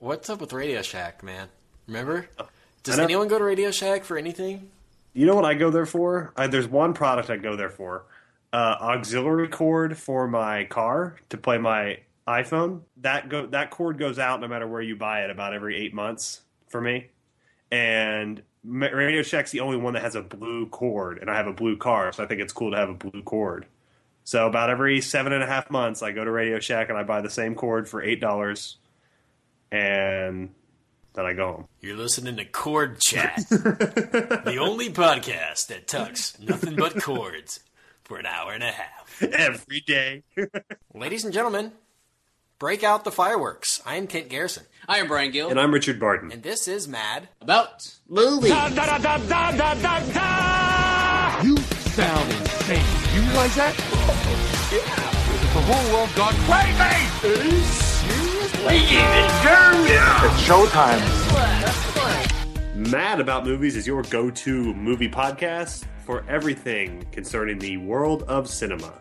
What's up with Radio Shack, man? Remember? Does anyone go to Radio Shack for anything? You know what I go there for? I, there's one product I go there for. Uh, auxiliary cord for my car to play my iPhone. That go that cord goes out no matter where you buy it about every eight months for me. And Radio Shack's the only one that has a blue cord, and I have a blue car, so I think it's cool to have a blue cord. So about every seven and a half months, I go to Radio Shack and I buy the same cord for eight dollars, and then I go home. You're listening to Chord Chat, the only podcast that tucks nothing but chords for an hour and a half. every day. Ladies and gentlemen, break out the fireworks. I am Kent Garrison, I am Brian Gill. and I'm Richard Barton. and this is Mad. About movie. You sound insane. You realize that? Yeah. The whole world gone crazy. It's showtime. Mad About Movies is your go to movie podcast for everything concerning the world of cinema.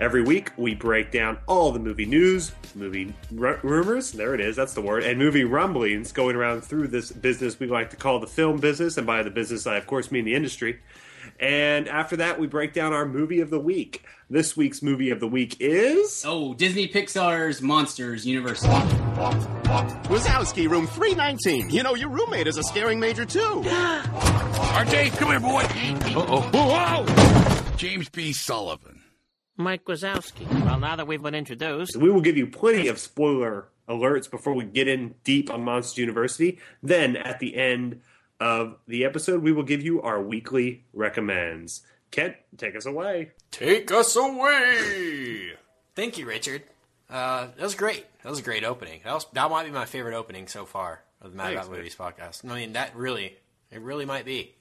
Every week, we break down all the movie news, movie ru- rumors, there it is, that's the word, and movie rumblings going around through this business we like to call the film business. And by the business, I of course mean the industry. And after that, we break down our movie of the week. This week's movie of the week is. Oh, Disney Pixar's Monsters University. Wazowski, room 319. You know, your roommate is a scaring major, too. RJ, come here, boy. Uh-oh. Whoa! James B. Sullivan. Mike Wazowski. Well, now that we've been introduced, We will give you plenty of spoiler alerts before we get in deep on Monsters University. Then, at the end of the episode, we will give you our weekly recommends. Kent, take us away. Take us away. Thank you, Richard. Uh, that was great. That was a great opening. That was that might be my favorite opening so far of the Mad About. Movies podcast. I mean, that really, it really might be.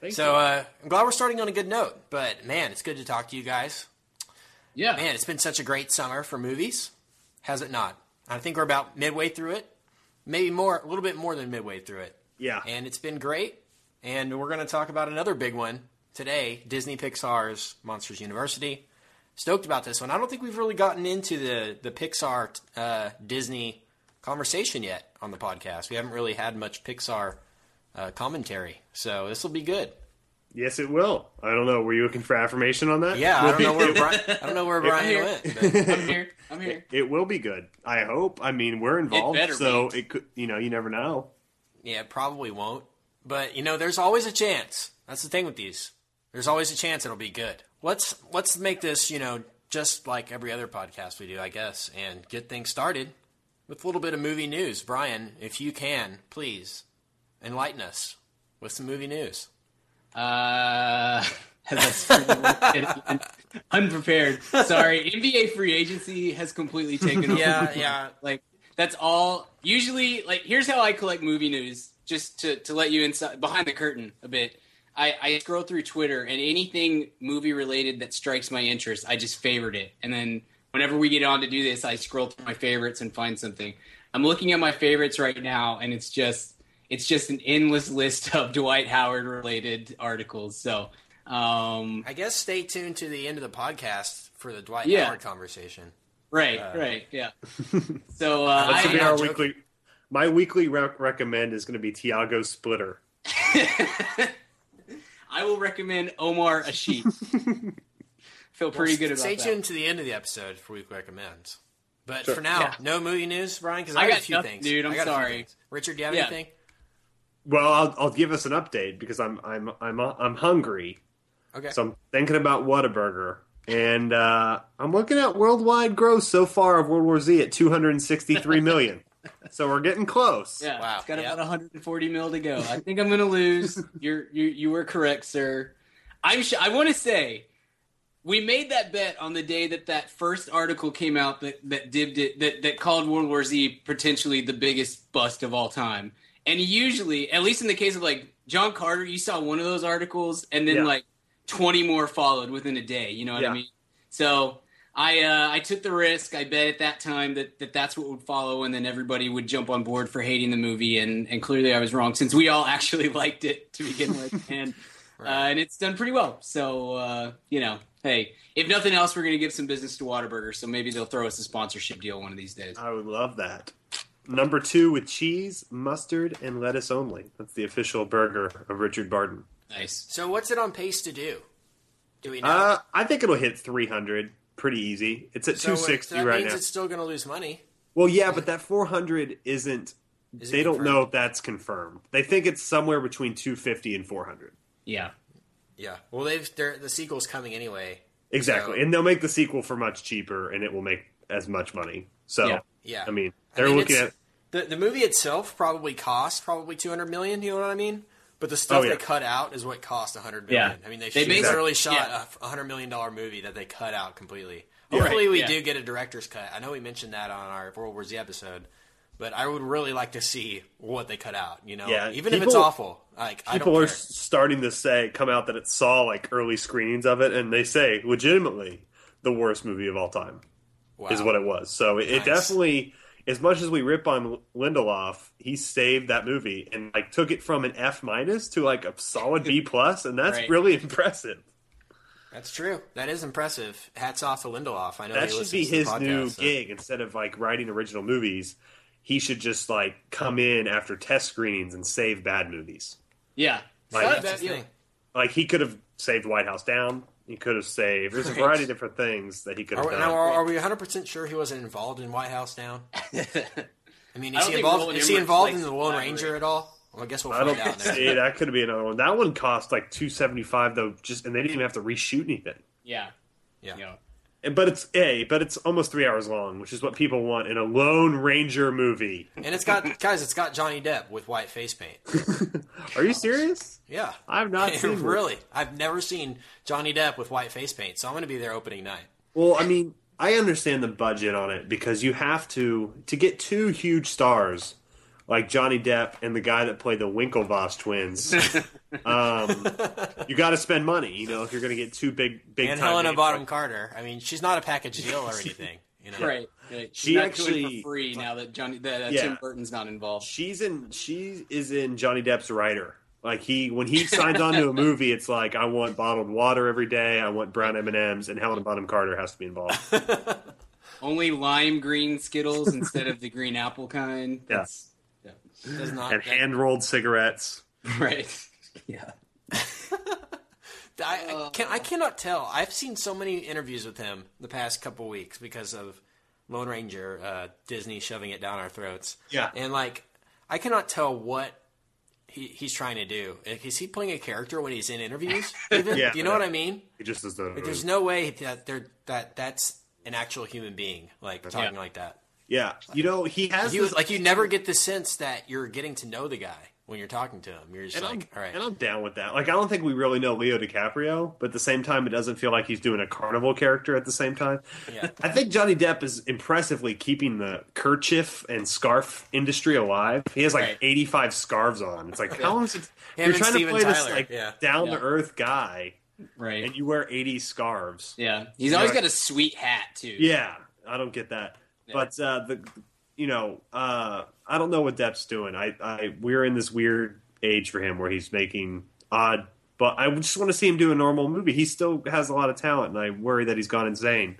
Thank so you. uh, I'm glad we're starting on a good note. But man, it's good to talk to you guys. Yeah. Man, it's been such a great summer for movies, has it not? I think we're about midway through it, maybe more, a little bit more than midway through it. Yeah. And it's been great. And we're going to talk about another big one today Disney Pixar's Monsters University. Stoked about this one. I don't think we've really gotten into the, the Pixar uh, Disney conversation yet on the podcast. We haven't really had much Pixar uh, commentary. So this will be good. Yes, it will. I don't know. Were you looking for affirmation on that? Yeah, I don't know where Brian, I don't know where Brian here. went. But I'm here. I'm here. It will be good. I hope. I mean, we're involved, better so be. it could. You know, you never know. Yeah, it probably won't. But you know, there's always a chance. That's the thing with these. There's always a chance it'll be good. Let's let's make this, you know, just like every other podcast we do, I guess, and get things started with a little bit of movie news. Brian, if you can, please enlighten us with some movie news. Uh, unprepared. Sorry. NBA free agency has completely taken over. Yeah, yeah. Like that's all. Usually, like here's how I collect movie news. Just to to let you inside behind the curtain a bit. I, I scroll through Twitter and anything movie related that strikes my interest, I just favorite it. And then whenever we get on to do this, I scroll through my favorites and find something. I'm looking at my favorites right now, and it's just it's just an endless list of Dwight Howard related articles. So um, I guess stay tuned to the end of the podcast for the Dwight Yeah. Howard conversation. Right, right, yeah. So uh, That's I, gonna be not our joking. weekly. My weekly rec- recommend is going to be Tiago Splitter. I will recommend Omer Asik. Feel pretty good about Stay that. tuned to the end of the episode for week recommends. But Sure. for now, Yeah. no movie news, Brian, because I, I got got a few nothing, things. dude, I'm I got a few sorry. things. Richard, do you have Yeah. anything? Well, I'll, I'll give us an update because I'm I'm I'm I'm hungry. Okay. So I'm thinking about Whataburger, and uh, I'm looking at worldwide gross so far of World War Z at 263 million. so we're getting close. Yeah, Wow, it's got yep. about 140 mil to go. I think I'm going to lose. You're you you were correct, sir. I'm sh- I want to say we made that bet on the day that that first article came out that that dibbed it that that called World War Z potentially the biggest bust of all time. And usually, at least in the case of like John Carter, you saw one of those articles and then Yeah. like 20 more followed within a day. You know what Yeah. I mean? So I uh, I took the risk. I bet at that time that, that that's what would follow, and then everybody would jump on board for hating the movie. And, and clearly, I was wrong since we all actually liked it to begin with, and uh, and it's done pretty well. So uh, you know, hey, if nothing else, we're going to give some business to Whataburger, So maybe they'll throw us a sponsorship deal one of these days. I would love that. Number two with cheese, mustard, and lettuce only. That's the official burger of Richard Barton. Nice. So what's it on pace to do? Do we know? Uh, I think it'll hit 300 pretty easy. It's at so, it- 260 so that right means now. it's still going to lose money. Well, yeah, but that 400 isn't. Is it they don't know if that's confirmed. They think it's somewhere between 250 and 400. Yeah. Yeah. Well, they've they're, the sequel's coming anyway. Exactly, So- and they'll make the sequel for much cheaper, and it will make as much money. So, Yeah. Yeah. I mean, I they're mean, looking at. the the movie itself probably cost probably 200 million. You know what I mean? But the stuff Oh, yeah. they cut out is what cost 100 million. Yeah. I mean, they, They shoot- basically- literally shot yeah. a 100 million dollar movie that they cut out completely. Yeah. Hopefully, Right, we yeah. do get a director's cut. I know we mentioned that on our World War Z episode, but I would really like to see what they cut out. You know, Yeah, even if it's awful, like I People don't are care. starting to say, come out that it saw like early screenings of it, and they say legitimately the worst movie of all time Wow. is what it was. So it, it definitely, as much as we rip on Lindelof, he saved that movie and like took it from an F minus to like a solid B plus, and that's Right. really impressive. That's true. That is impressive. Hats off to Lindelof. I know that he should be to his podcast, new so- gig instead of like writing original movies. He should just like come in after test screenings and save bad movies. Yeah. Like, Not That's bad, his yeah. thing. Like he could have saved White House Down. He could have saved. There's a variety of different things that he could have we- done. now, are, are we 100 percent sure he wasn't involved in White House Down? I mean, is don't he involved? Roland Is he involved in the Lone. Ranger at all? Well, I guess we'll find I find don't out next. see that could be another one. That one cost like two seventy five though, just and they didn't even have to reshoot anything. Yeah. Yeah. Yeah. And- But it's a, but it's almost three hours long, which is what people want in a Lone Ranger movie. And it's got guys. It's got Johnny Depp with white face paint. Are you serious? Yeah, I've not seen really. I've never seen Johnny Depp with white face paint, so I'm going to be there opening night. Well, I mean, I understand the budget on it because you have to to get two huge stars like Johnny Depp and the guy that played the Winklevoss twins. um, you got to spend money, you know, if you're going to get two big big and time Helena names. Bonham Carter. I mean, she's not a package deal or anything. You know, Right. right. She She's not actually- doing for free now that Johnny that uh, Yeah. Tim Burton's not involved. She's in. She is in Johnny Depp's writer. Like he, when he signs on to a movie, it's like I want bottled water every day. I want brown M and M's, and Helena Bonham Carter has to be involved. Only lime green Skittles instead of the green apple kind. Yes. Yeah. Does not. and hand rolled cigarettes. Right. Yeah. I, I, can, I cannot tell. I've seen so many interviews with him the past couple weeks because of Lone Ranger, uh, Disney shoving it down our throats. Yeah. and like I cannot tell what he, he's trying to do. Is he playing a character when he's in interviews? Even? Yeah. Do you know what I mean? He just does the. Like, there's no way that they're that that's an actual human being like talking Yeah. like that. Yeah, you know he has. You this- like you never get the sense that you're getting to know the guy when you're talking to him. You're just And, like, I'm, all right, and I'm down with that. Like, I don't think we really know Leo DiCaprio, but at the same time, it doesn't feel like he's doing a carnival character at the same time. Yeah. I think Johnny Depp is impressively keeping the kerchief and scarf industry alive. He has like Right. 85 scarves on. It's like, how long is it? Him You're trying Steven to play this like yeah. down to earth guy, Right. and you wear 80 scarves. yeah. He's always Yeah. got a sweet hat too. Yeah, I don't get that. But uh, the, you know, uh, I don't know what Depp's doing. I, I, we're in this weird age for him where he's making odd. But I just want to see him do a normal movie. He still has a lot of talent, and I worry that he's gone insane.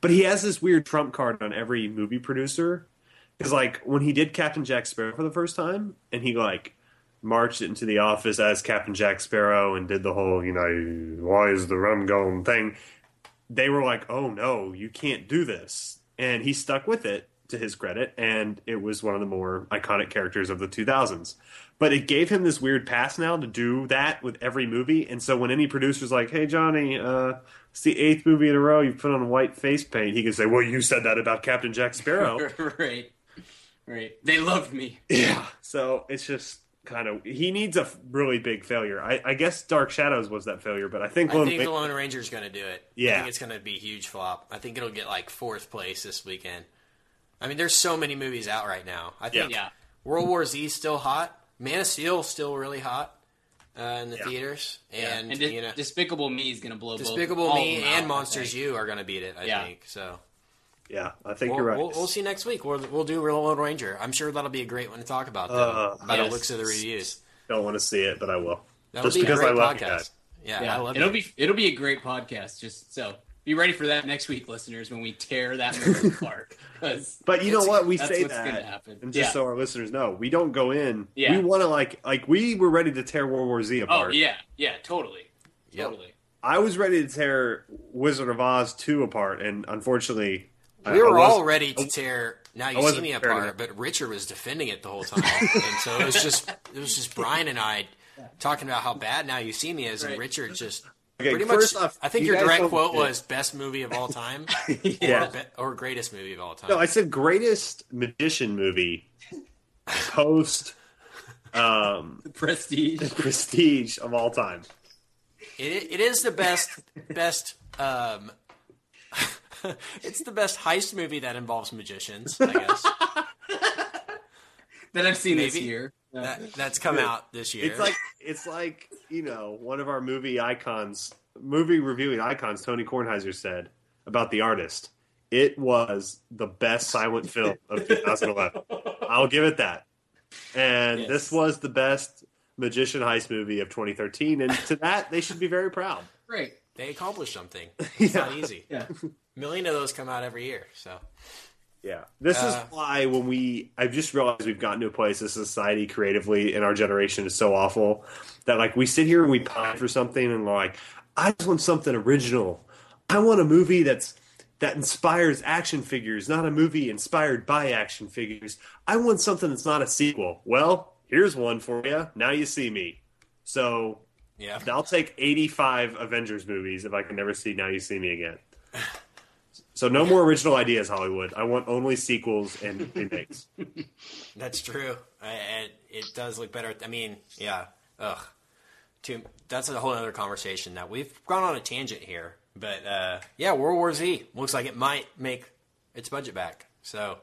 But he has this weird trump card on every movie producer. Because like when he did Captain Jack Sparrow for the first time, and he like marched into the office as Captain Jack Sparrow and did the whole, you know, why is the rum gone thing they were like, "Oh no, you can't do this," and he stuck with it to his credit, and it was one of the more iconic characters of the 2000s. But it gave him this weird pass now to do that with every movie, and so when any producer's like, "Hey Johnny, uh, it's the eighth movie in a row you put on white face paint," he can say, "Well, you said that about Captain Jack Sparrow." right. Right. They loved me. yeah. So it's just kind of he needs a really big failure. I, I guess Dark Shadows was that failure, but I think I Lone think Ra- the Lone Ranger's going to do it. I Yeah. think it's going to be a huge flop. I think it'll get like fourth place this weekend. I mean, there's so many movies out right now. I think Yeah. World War Z is still hot. Man of Steel is still really hot uh, in the Yeah. theaters, and, And Dis- you know, Despicable Me is going to blow both- Despicable all of Me them and I Monsters think. U are going to beat it. I Yeah. think so. Yeah, I think We'll, you're right. we'll, we'll see next week. We'll, we'll do Real Lone Ranger. I'm sure that'll be a great one to talk about. Though, Uh, by the looks of the reviews, Don't want to see it, but I will. that'll Just be because a great I love podcast. you guys. Yeah, Yeah, I love it'll you. be it'll be a great podcast. Just so Be ready for that next week, listeners, when we tear that movie apart. 'Cause But you know what? We that's say what's that, gonna happen. and just Yeah. so our listeners know, we don't go in. Yeah. We want to like like we were ready to tear World War Z apart. Oh apart. yeah, yeah, totally, Yep. totally. I was ready to tear Wizard of Oz two apart, and unfortunately, I- We were all wasn't- ready to tear Now You See Me apart, but Richard was defending it the whole time, and so it was just it was just Brian and I talking about how bad Now You See Me is, and Right. Richard just Okay, pretty much. first off, I think you your direct quote was "best movie of all time" Yeah. or, be- or greatest movie of all time. No, I said greatest magician movie post um, Prestige. Prestige of all time. It, it is the best best. Um, it's the best heist movie that involves magicians. I guess that I've seen this year. Yeah. that, that's come out this year. It's like it's like you know one of our movie icons, movie reviewing icons, Tony Kornheiser said about the artist. It was the best silent film of 2011. I'll give it that. And Yes. this was the best magician heist movie of 2013, and to that they should be very proud. Right. they accomplished something. It's not easy. Yeah. Million of those come out every year. So Yeah, this Uh, is why when we I've just realized we've gotten to a place as society creatively in our generation is so awful that like we sit here and we pine for something and we're like, I just want something original. I want a movie that's that inspires action figures, not a movie inspired by action figures. I want something that's not a sequel. Well, here's one for you. Now you see me. So yeah, I'll take 85 Avengers movies if I can never see Now You See Me again. So no more original ideas, Hollywood. I want only sequels and remakes. that's true. I, it, it does look better. I mean, yeah. Ugh. Too, that's a whole other conversation. that we've gone on a tangent here, but uh, yeah, World War Z looks like it might make its budget back. So,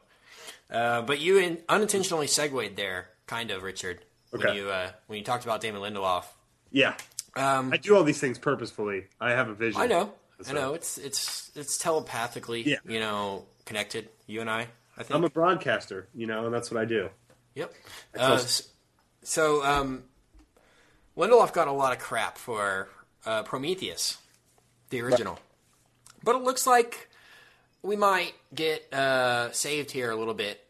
uh, but you in, unintentionally segued there, kind of, Richard, when Okay. you uh, when you talked about Damon Lindelof. Yeah, Um, I do all these things purposefully. I have a vision. I know. I know. It's it's it's telepathically, Yeah. you know, connected. You and I. I think. I'm a broadcaster, you know, and that's what I do. Yep. I Uh, so um, Lindelof got a lot of crap for uh, Prometheus, the original, but it looks like we might get uh, saved here a little bit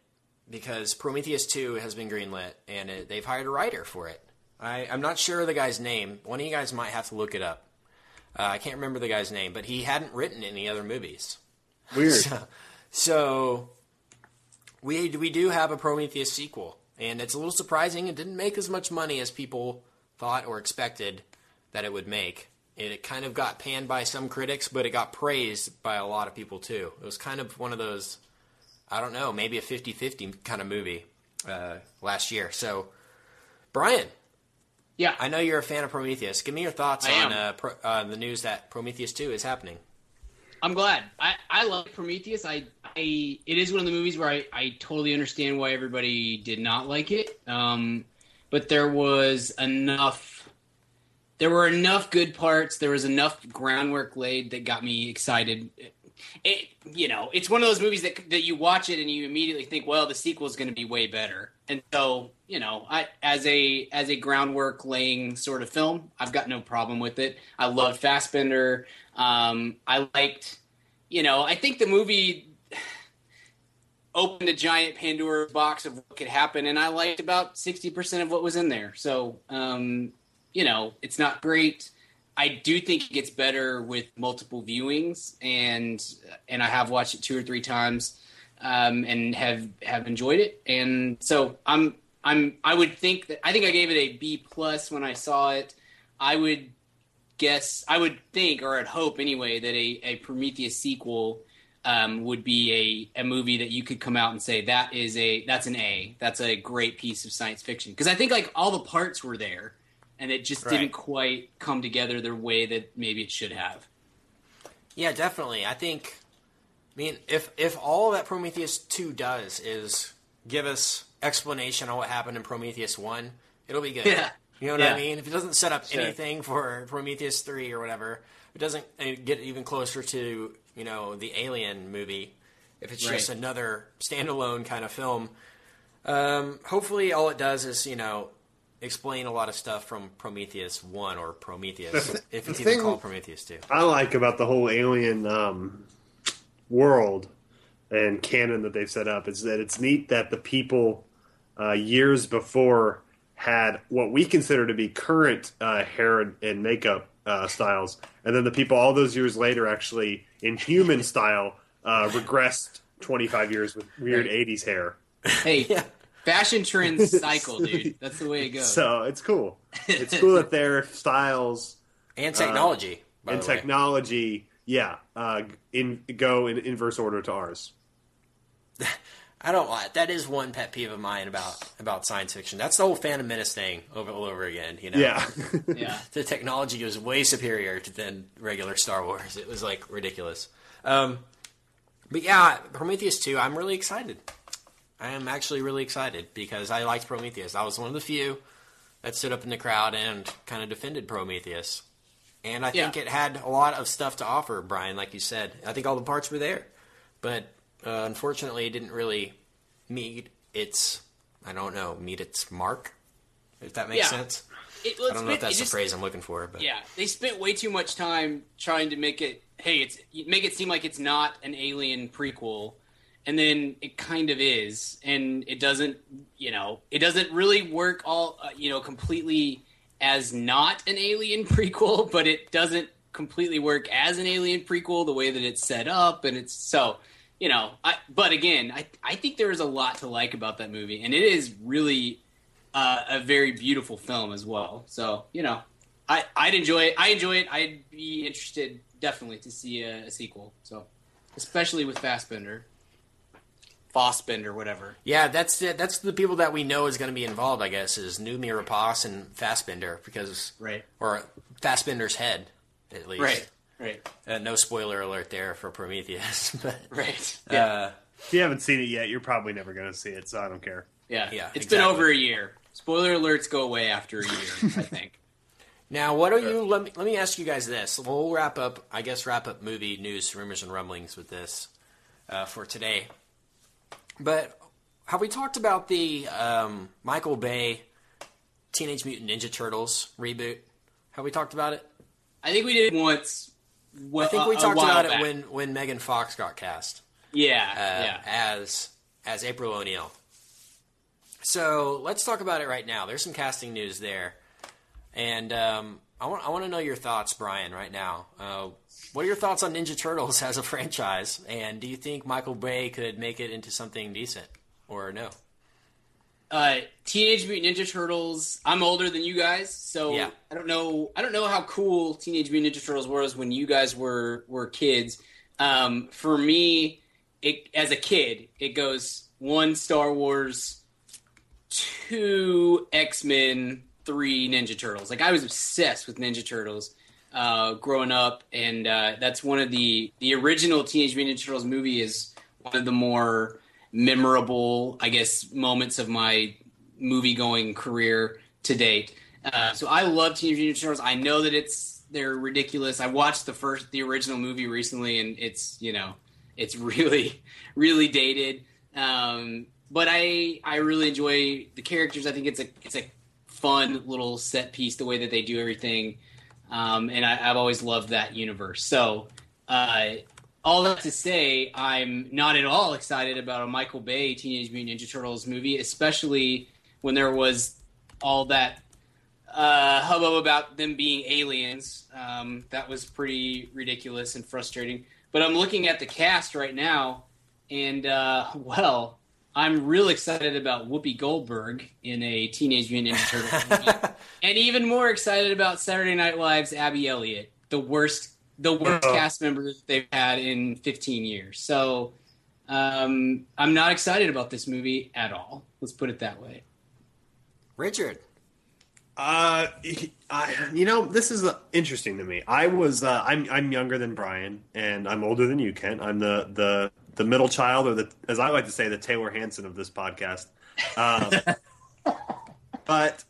because Prometheus Two has been greenlit and it, they've hired a writer for it. I, I'm not sure of the guy's name. One of you guys might have to look it up. Uh, I can't remember the guy's name, but he hadn't written any other movies. Weird. So we we do have a Prometheus sequel, and it's a little surprising. It didn't make as much money as people thought or expected that it would make. It, it kind of got panned by some critics, but it got praised by a lot of people too. It was kind of one of those, I don't know, maybe a 50-50 kind of movie uh, last year. So, Brian, Yeah. I know you're a fan of Prometheus. Give me your thoughts on uh, pro, uh, the news that Prometheus 2 is happening. I'm glad. I, I like Prometheus. I, I it is one of the movies where I, I totally understand why everybody did not like it. Um, but there was enough. There were enough good parts. There was enough groundwork laid that got me excited. It you know it's one of those movies that that you watch it and you immediately think, well, the sequel is going to be way better. And so you know, I as a as a groundwork laying sort of film, I've got no problem with it. I loved Fassbender. Um, I liked, you know, I think the movie opened a giant Pandora's box of what could happen, and I liked about sixty percent of what was in there. So, um, you know, it's not great. I do think it gets better with multiple viewings, and and I have watched it two or three times, um, and have have enjoyed it. And so I'm I'm I would think that I think I gave it a B plus when I saw it. I would guess I would think or I'd hope anyway that a, a Prometheus sequel um, would be a, a movie that you could come out and say that is a that's an A that's a great piece of science fiction because I think like all the parts were there and it just Right. didn't quite come together the way that maybe it should have. Yeah, definitely. I think. I mean, if if all that Prometheus two does is give us explanation on what happened in Prometheus one, it'll be good. Yeah. You know what Yeah. I mean? If it doesn't set up Sure. anything for Prometheus three or whatever, it doesn't uh, get even closer to you know the Alien movie. If it's just another standalone kind of film, um, hopefully all it does is you know explain a lot of stuff from Prometheus One or Prometheus, The- if it's even called Prometheus Two. I like about the whole alien um, world and canon that they've set up is that it's neat that the people uh, years before had what we consider to be current uh, hair and, and makeup uh, styles, and then the people all those years later actually in human style uh, regressed 25 years with weird 80s hair. Hey, fashion trends cycle, dude. That's the way it goes. So it's cool. It's cool that their styles And technology, by and the way. technology, yeah, uh, in go in inverse order to ours. I don't like that. Is one pet peeve of mine about about science fiction. That's the whole Phantom Menace thing over all over again. You know, Yeah. yeah. the technology was way superior to than regular Star Wars. It was like ridiculous. Um, but yeah, Prometheus 2, I'm really excited. I am actually really excited because I liked Prometheus. I was one of the few that stood up in the crowd and kind of defended Prometheus. And I think Yeah. it had a lot of stuff to offer, Brian, like you said. I think all the parts were there. But uh, unfortunately, it didn't really meet its, I don't know, meet its mark, if that makes Yeah. sense. It, I don't know if that's the just- phrase I'm looking for, but Yeah, they spent way too much time trying to make it. Hey, it's make it seem like it's not an Alien prequel, and then it kind of is, and it doesn't. You know, it doesn't really work all. Uh, you know, completely as not an Alien prequel, but it doesn't completely work as an Alien prequel the way that it's set up, and it's so. You know, I, but again, I I think there is a lot to like about that movie, and it is really uh, a very beautiful film as well. So you know, I I'd enjoy it. I enjoy it. I'd be interested definitely to see a, a sequel. So especially with Fassbender, Fossbender, whatever. Yeah, that's the, that's the people that we know is going to be involved. I guess is Noomi Rapace and Fassbender because Right. or Fassbender's head at least. Right. Right. Uh, no spoiler alert there for Prometheus, but Right. uh, Yeah. If you haven't seen it yet, you're probably never going to see it, so I don't care. yeah. yeah, It's been over a year. Spoiler alerts go away after a year. I think. Now, what are you? Let me let me ask you guys this. We'll wrap up. I guess wrap up movie news, rumors, and rumblings with this uh, for today. But have we talked about the um, Michael Bay Teenage Mutant Ninja Turtles reboot? Have we talked about it? I think we did once. Well, I think we a- a talked while about it when when Megan Fox got cast Yeah. uh, yeah. as as April O'Neil. So let's talk about it right now. There's some casting news there, and um, I want I want to know your thoughts, Brian, right now. Uh, what are your thoughts on Ninja Turtles as a franchise, and do you think Michael Bay could make it into something decent, or no? uh, Teenage Mutant Ninja Turtles. I'm older than you guys, so Yeah. I don't know. I don't know how cool Teenage Mutant Ninja Turtles was when you guys were were kids. Um, for me, it as a kid, it goes one Star Wars, two X Men, three Ninja Turtles. Like I was obsessed with Ninja Turtles uh, growing up, and uh, that's one of the the original Teenage Mutant Ninja Turtles movie is one of the more memorable, I guess, moments of my movie going career to date. Uh, so I love Teenage Mutant Ninja Turtles. I know that it's they're ridiculous. I watched the first the original movie recently, and it's you know it's really really dated. Um, but I I really enjoy the characters. I think it's a it's a fun little set piece the way that they do everything, um, and I, I've always loved that universe. So. Uh, all that to say, I'm not at all excited about a Michael Bay Teenage Mutant Ninja Turtles movie, especially when there was all that uh, hubbub about them being aliens. Um, that was pretty ridiculous and frustrating. But I'm looking at the cast right now, and uh, well, I'm real excited about Whoopi Goldberg in a Teenage Mutant Ninja Turtles movie, and even more excited about Saturday Night Live's Abby Elliott, the worst, the worst Uh-oh. cast member they've had in 15 years. So. Um, I'm not excited about this movie at all. Let's put it that way. Richard, Uh, I, you know, this is uh, interesting to me. I was, uh, I'm, I'm younger than Brian, and I'm older than you, Kent. I'm the, the, the middle child, or the, as I like to say, the Taylor Hanson of this podcast. Um, but,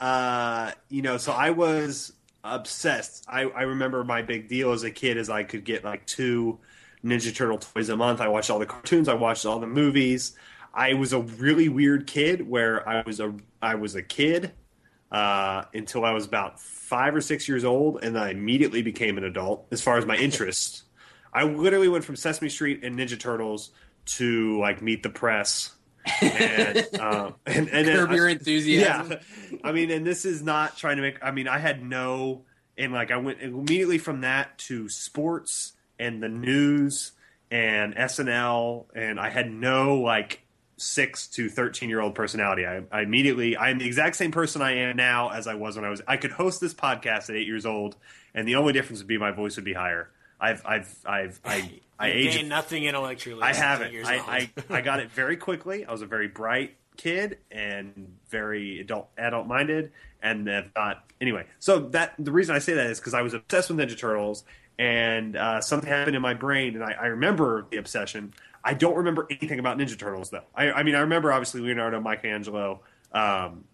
uh, you know, so I was obsessed. I, I remember my big deal as a kid is I could get like two Ninja Turtle toys a month. I watched all the cartoons. I watched all the movies. I was a really weird kid where I was a I was a kid uh, until I was about five or six years old, and I immediately became an adult as far as my interests. I literally went from Sesame Street and Ninja Turtles to like Meet the Press. and, um, and, and then Curb I- your enthusiasm. yeah, I mean, and this is not trying to make. I mean, I had no, and like I went immediately from that to sports and the news and SNL, and I had no like six to thirteen year old personality. I, I immediately, I'm the exact same person I am now as I was when I was. I could host this podcast at eight years old, and the only difference would be my voice would be higher. I've, I've, I've, I, I You aged gained nothing intellectually. I haven't. I. I, I got it very quickly. I was a very bright kid and very adult adult minded, and have not anyway. So that the reason I say that is because I was obsessed with Ninja Turtles, and uh, something happened in my brain, and I, I remember the obsession. I don't remember anything about Ninja Turtles though. I, I mean, I remember obviously Leonardo, Michelangelo, um,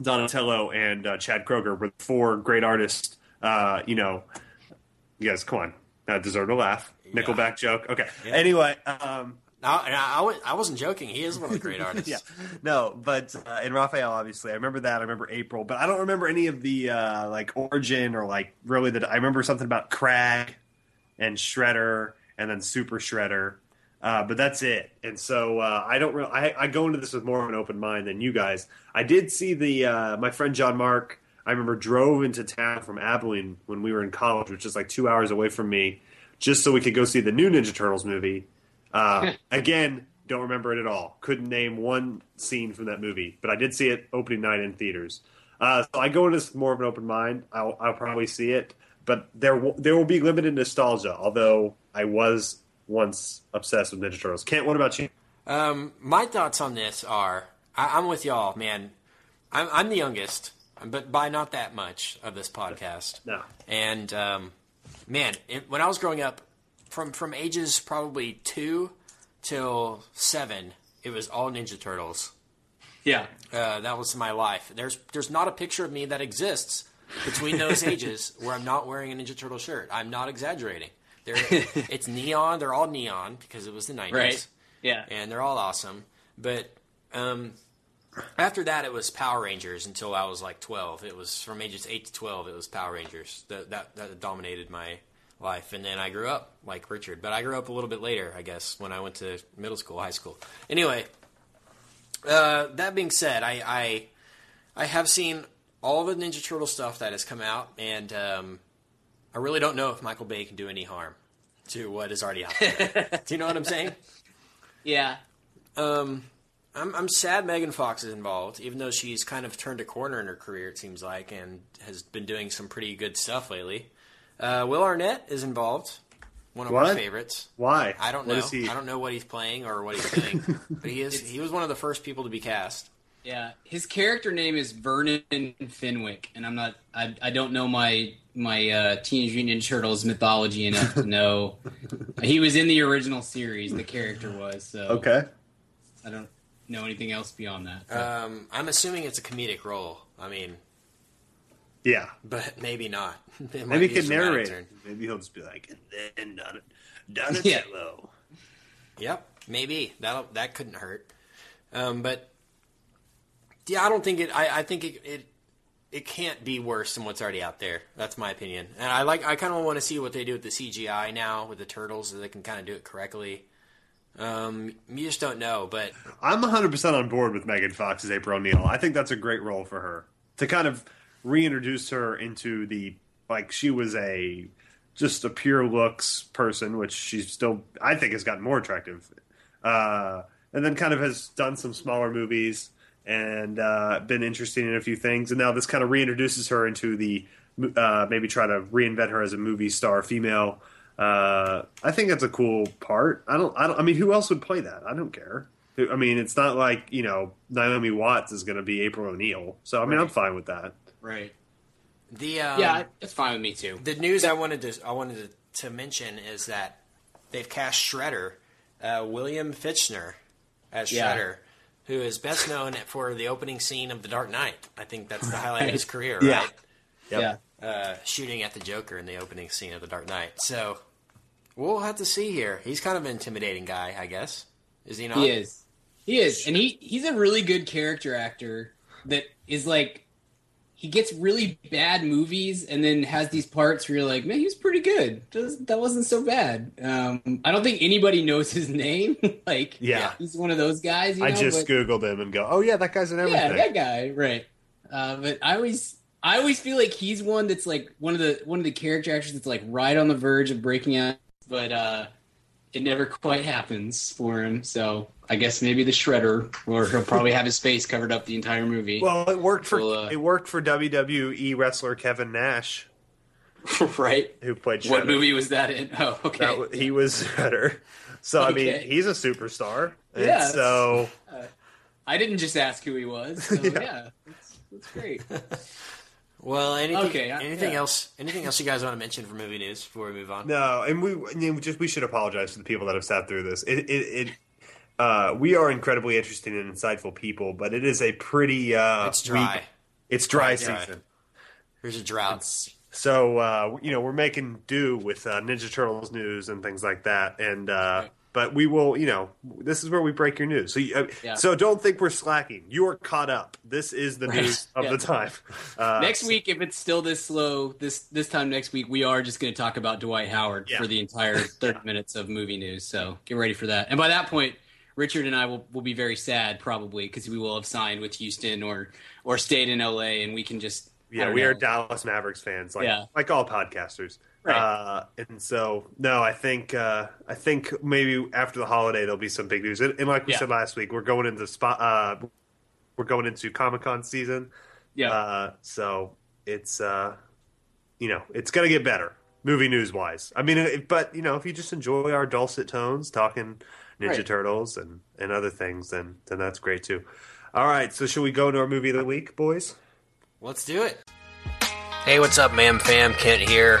Donatello, and uh, Chad Kroeger were the four great artists. Uh, you know, yes, come on, deserve a laugh. Nickelback joke. Okay. Anyway, um, I, I, I wasn't joking. He is one of the great artists. yeah, no, but uh, and Raphael obviously, I remember that. I remember April, but I don't remember any of the uh, like origin or like really that. I remember something about Krang and Shredder and then Super Shredder, uh, but that's it. And so uh, I don't. Re- I, I go into this with more of an open mind than you guys. I did see the uh, my friend John Mark. I remember drove into town from Abilene when we were in college, which is like two hours away from me, just so we could go see the new Ninja Turtles movie. Uh, again, don't remember it at all. Couldn't name one scene from that movie, but I did see it opening night in theaters. Uh, so I go into this with more of an open mind. I'll, I'll probably see it, but there will, there will be limited nostalgia. Although I was once obsessed with Ninja Turtles. Kent, what about you? Um, my thoughts on this are I, I'm with y'all, man. I'm, I'm the youngest, but by not that much of this podcast. No. And um, man, it, when I was growing up, from from ages probably two till seven, it was all Ninja Turtles. Yeah. Uh, that was my life. There's there's not a picture of me that exists between those ages where I'm not wearing a Ninja Turtle shirt. I'm not exaggerating. They're, it's neon. They're all neon because it was the 90s Right. Yeah. and they're all awesome. But um, after that, it was Power Rangers until I was like 12. It was from ages 8 to 12, it was Power Rangers. That, that, that dominated my life. And then I grew up like Richard. But I grew up a little bit later, I guess, when I went to middle school, high school. Anyway, uh, that being said, I, I, I have seen all the Ninja Turtle stuff that has come out, and um, I really don't know if Michael Bay can do any harm to what is already out there. do you know what I'm saying? Yeah. Um, I'm, I'm sad Megan Fox is involved, even though she's kind of turned a corner in her career, it seems like, and has been doing some pretty good stuff lately. Uh, Will Arnett is involved, one of What? our favorites. Why? I don't What know. is he? I don't know what he's playing or what he's doing, but he is. He was one of the first people to be cast. Yeah. His character name is Vernon Fenwick, and I'm not. I, I don't know my my uh, Teenage Mutant Ninja Turtles mythology enough to know. he was in the original series. The character was. So Okay. I don't know anything else beyond that. but- Um, I'm assuming it's a comedic role. I mean, Yeah. but maybe not. It might Maybe be he a can dramatic narrate. turn. it. Maybe he'll just be like, and then Don- Donatello. Yep, maybe that that couldn't hurt. Um, but yeah, I don't think it. I, I think it, it it can't be worse than what's already out there. That's my opinion. And I like. I kind of want to see what they do with the CGI now with the turtles, so they can kind of do it correctly. Um, you just don't know, but I'm 100% on board with Megan Fox as April O'Neil. I think that's a great role for her to kind of reintroduce her into the like she was a just a pure looks person, which she's still I think has gotten more attractive, uh, and then kind of has done some smaller movies and uh, been interesting in a few things, and now this kind of reintroduces her into the uh, maybe try to reinvent her as a movie star female. Uh, I think that's a cool part. I don't. I don't. I mean, who else would play that? I don't care. I mean, it's not like you know Naomi Watts is going to be April O'Neil. So I mean, I'm fine with that. right. the um, Yeah, it's fine with me too. the news I wanted to I wanted to, to mention is that they've cast Shredder, uh, William Fichtner, as Yeah. Shredder, who is best known for the opening scene of The Dark Knight. I think that's the highlight of his career, Yeah. right? Yeah. Uh, shooting at the Joker in the opening scene of The Dark Knight. So we'll have to see here. He's kind of an intimidating guy, I guess. Is he not? He is. He is, and he he's a really good character actor that is like he gets really bad movies and then has these parts where you're like, man, he was pretty good. Just- That wasn't so bad. Um, I don't think anybody knows his name. like, Yeah. he's one of those guys. You I know, just but- googled him and go, oh yeah, that guy's in everything. yeah, that guy, right? Uh, but I always, I always feel like he's one that's like one of the one of the character actors that's like right on the verge of breaking out, but uh, it never quite happens for him. So I guess maybe the Shredder, or he'll probably have his face covered up the entire movie. Well, it worked for uh, it worked for WWE wrestler Kevin Nash, right? who played What movie was that in? Oh, okay. That he was Shredder. So I mean, he's a superstar. Yeah, So I didn't just ask who he was. So, Yeah. yeah, that's, that's great. Well, anything, Okay, I- anything yeah. else? Anything else you guys want to mention for movie news before we move on? no, and we you know, just we should apologize to the people that have sat through this. It it. it uh, we are incredibly interesting and insightful people, but it is a pretty uh, It's dry. week- It's dry Dry. season. There's a drought. So uh, you know we're making do with uh, Ninja Turtles news and things like that, and uh, but we will. You know, this is where we break your news. So you, uh, Yeah. so don't think we're slacking. You are caught up. This is the Right. news of Yeah. the time. Uh, next week, if it's still this slow, this this time next week, we are just going to talk about Dwight Howard Yeah. for the entire thirty minutes of movie news. So get ready for that. And by that point, Richard and I will, will be very sad probably because we will have signed with Houston or or stayed in LA, and we can just yeah, we know. are Dallas Mavericks fans, like Yeah. like all podcasters. Right. Uh, and so no, I think uh, I think maybe after the holiday there'll be some big news. And, and like we Yeah. said last week, we're going into spot. Uh, we're going into Comic Con season. yeah. Uh, so it's uh, you know it's gonna get better movie news wise. I mean, it, but you know if you just enjoy our dulcet tones talking Ninja Right. Turtles and and other things, then then that's great too. All right, so should we go to our movie of the week, boys? Let's do it. Hey, what's up, Mam Fam? Kent here.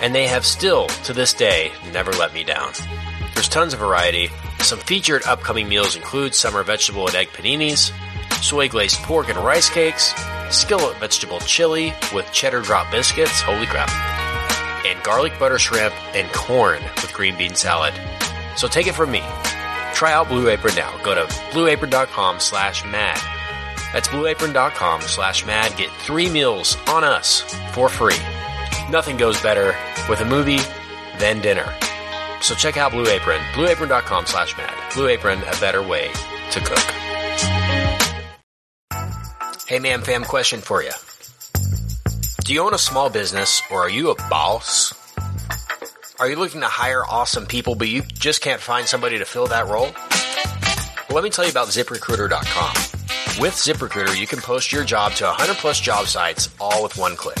and they have still, to this day, never let me down. There's tons of variety. Some featured upcoming meals include summer vegetable and egg paninis, soy glazed pork and rice cakes, skillet vegetable chili with cheddar drop biscuits, holy crap, and garlic butter shrimp and corn with green bean salad. So take it from me. Try out Blue Apron now. Go to blueapron.com slash mad. That's blueapron.com slash mad. Get three meals on us for free. Nothing goes better with a movie than dinner. So check out Blue Apron. Blueapron.com slash mad. Blue Apron, a better way to cook. Hey, ma'am, fam, question for you. Do you own a small business or are you a boss? Are you looking to hire awesome people, but you just can't find somebody to fill that role? Well, let me tell you about ziprecruiter.com. With ZipRecruiter, you can post your job to 100 plus job sites all with one click.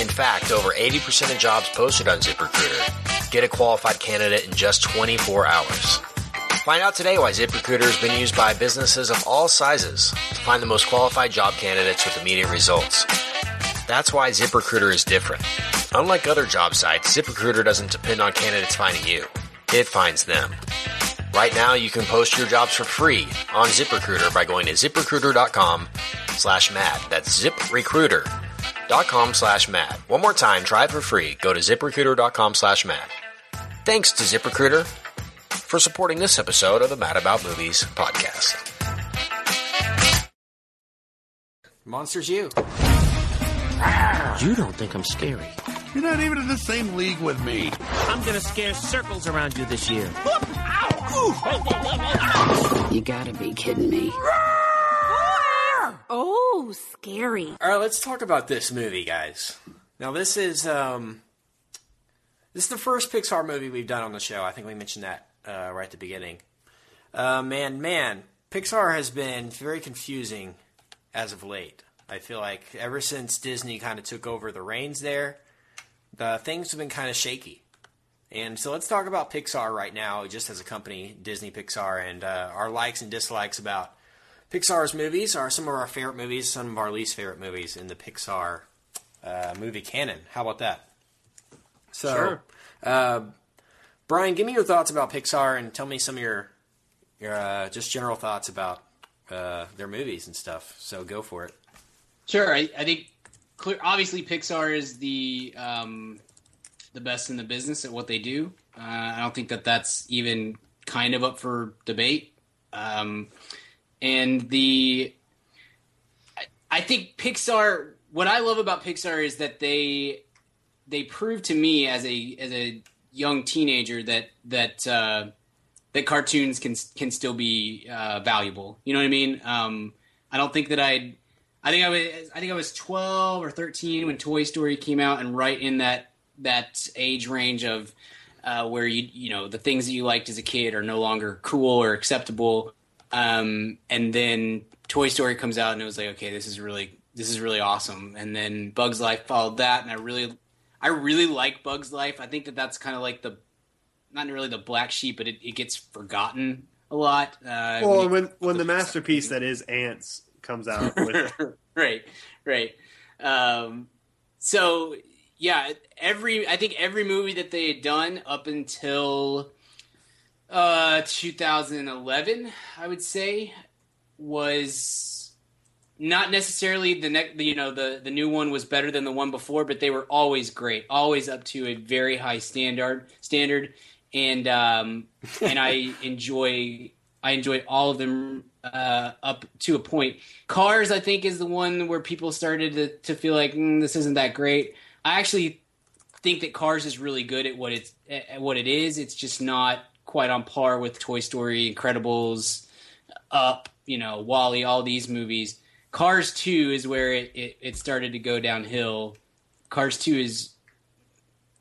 In fact, over 80% of jobs posted on ZipRecruiter get a qualified candidate in just 24 hours. Find out today why ZipRecruiter has been used by businesses of all sizes to find the most qualified job candidates with immediate results. That's why ZipRecruiter is different. Unlike other job sites, ZipRecruiter doesn't depend on candidates finding you. It finds them. Right now, you can post your jobs for free on ZipRecruiter by going to ziprecruiter.com slash mad. That's ziprecruiter.com slash mad. One more time, try it for free. Go to ziprecruiter.com slash mad. Thanks to ZipRecruiter for supporting this episode of the Mad About Movies podcast. Monsters you. You don't think I'm scary. You're not even in the same league with me. I'm gonna scare circles around you this year. You gotta be kidding me. Oh, scary. All right, let's talk about this movie, guys. Now, this is um, this is the first Pixar movie we've done on the show. I think we mentioned that uh, right at the beginning. Uh, man, man, Pixar has been very confusing as of late. I feel like ever since Disney kind of took over the reins there, the things have been kind of shaky. And so let's talk about Pixar right now, just as a company, Disney Pixar, and uh, our likes and dislikes about Pixar's movies are some of our favorite movies, some of our least favorite movies in the Pixar uh, movie canon. How about that? So, Sure. uh, Brian, give me your thoughts about Pixar and tell me some of your your uh, just general thoughts about uh, their movies and stuff. So go for it. Sure, I, I think clear, obviously Pixar is the um, the best in the business at what they do. Uh, I don't think that that's even kind of up for debate. Um, and the I, think Pixar. What I love about Pixar is that they they prove to me as a as a young teenager that that uh, that cartoons can can still be uh, valuable. You know what I mean? Um, I don't think that I'd. I think I was. I think I was twelve or thirteen when Toy Story came out, and right in that that age range of uh, where you you know the things that you liked as a kid are no longer cool or acceptable. Um, and then Toy Story comes out, and it was like, okay, this is really this is really awesome. And then Bugs Life followed that, and I really I really like Bugs Life. I think that that's kind of like the not really the black sheep, but it, it gets forgotten a lot. Uh, Well, you- when when the masterpiece that is Antz comes out with right, right. Um, so yeah, every I think every movie that they had done up until uh 2011, I would say, was not necessarily the next. You know, the the new one was better than the one before, but they were always great, always up to a very high standard standard, and um, and I enjoy I enjoy all of them uh, up to a point. Cars, I think, is the one where people started to, to feel like mm, this isn't that great. I actually think that Cars is really good at what it's at what it is. It's just not quite on par with Toy Story, Incredibles, Up, you know, WALL-E, all these movies. Cars Two is where it, it, it started to go downhill. Cars Two is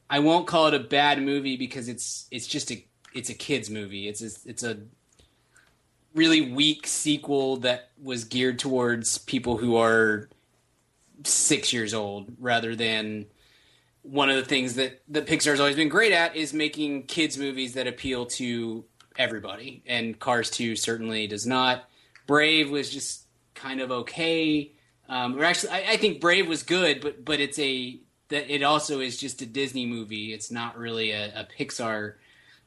I won't call it a bad movie because it's it's just a it's a kids movie. It's a, it's a really weak sequel that was geared towards people who are six years old rather than one of the things that that Pixar's always been great at is making kids movies that appeal to everybody. And Cars 2 certainly does not. Brave was just kind of okay. Um, or actually I, I think Brave was good but but it's a that it also is just a Disney movie. It's not really a, a Pixar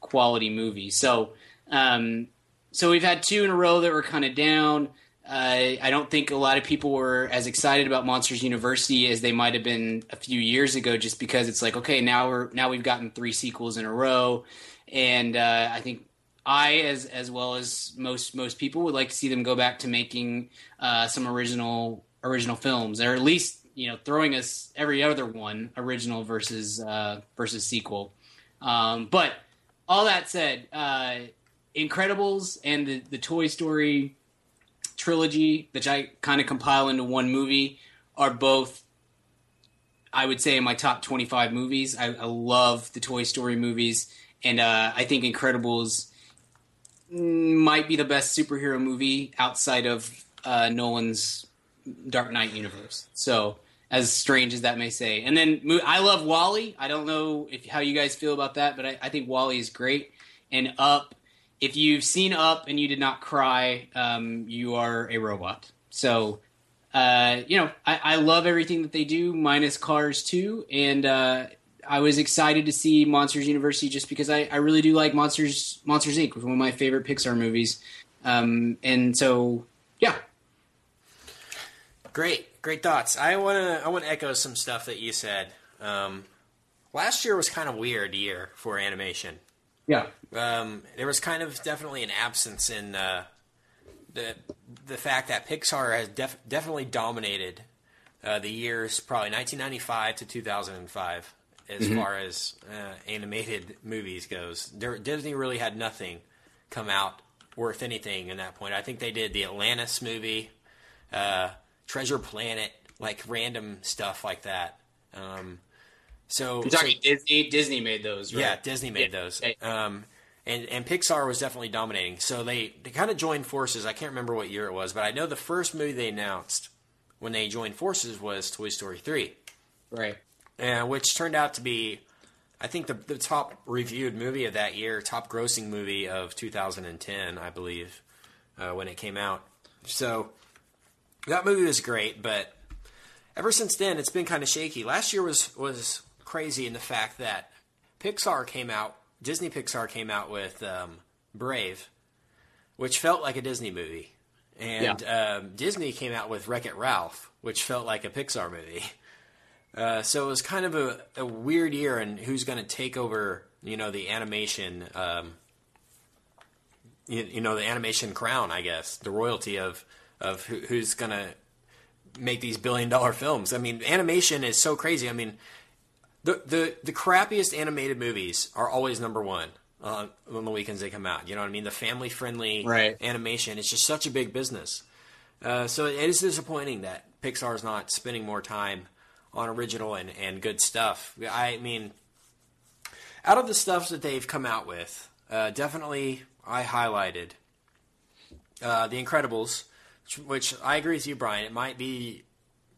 quality movie. So um, so we've had two in a row that were kind of down. Uh, I don't think a lot of people were as excited about Monsters University as they might have been a few years ago, just because it's like, okay, now we're now we've gotten three sequels in a row, and uh, I think I, as as well as most most people, would like to see them go back to making uh, some original original films, or at least you know throwing us every other one original versus uh, versus sequel. Um, but all that said. Uh, Incredibles and the, the Toy Story trilogy, which I kind of compile into one movie, are both, I would say, in my top 25 movies. I, I love the Toy Story movies, and uh, I think Incredibles might be the best superhero movie outside of uh, Nolan's Dark Knight universe. So, as strange as that may say, and then I love WALL-E. I don't know if how you guys feel about that, but I, I think WALL-E is great. And Up, if you've seen Up and you did not cry, um, you are a robot. So, uh, you know, I, I love everything that they do, minus Cars too. And uh, I was excited to see Monsters University just because I, I really do like Monsters Monsters Inc. was one of my favorite Pixar movies. Um, and so, yeah, Great, great thoughts. I want to I want to echo some stuff that you said. Um, last year was kind of weird year for animation. Yeah, Um, there was kind of definitely an absence in uh, the the fact that Pixar has def- definitely dominated uh, the years probably 1995 to 2005 as far as uh, animated movies goes. There, Disney really had nothing come out worth anything in that point. I think they did the Atlantis movie, uh, Treasure Planet, like random stuff like that. Um, so, you're so- Disney. Disney made those, right? yeah, Disney made Yeah. those. Um, and and Pixar was definitely dominating. So they, they kind of joined forces. I can't remember what year it was, but I know the first movie they announced when they joined forces was Toy Story 3, right. And which turned out to be, I think, the, the top reviewed movie of that year, top grossing movie of 2010, I believe, uh, when it came out. So that movie was great, but ever since then, it's been kind of shaky. Last year was was crazy in the fact that Pixar came out, Disney Pixar came out with um, Brave, which felt like a Disney movie, and um, Disney came out with Wreck It Ralph, which felt like a Pixar movie. Uh, so it was kind of a, a weird year, and who's going to take over? You know, the animation. Um, you, you know, the animation crown, I guess, the royalty of of who, who's going to make these billion dollar films. I mean, animation is so crazy. I mean, the the the crappiest animated movies are always number one uh, on the weekends they come out. You know what I mean? The family friendly Right. animation. It's just such a big business. Uh, so it is disappointing that Pixar is not spending more time on original and, and good stuff. I mean, out of the stuff that they've come out with, uh, definitely I highlighted uh, The Incredibles, which, which I agree with you, Brian. It might be.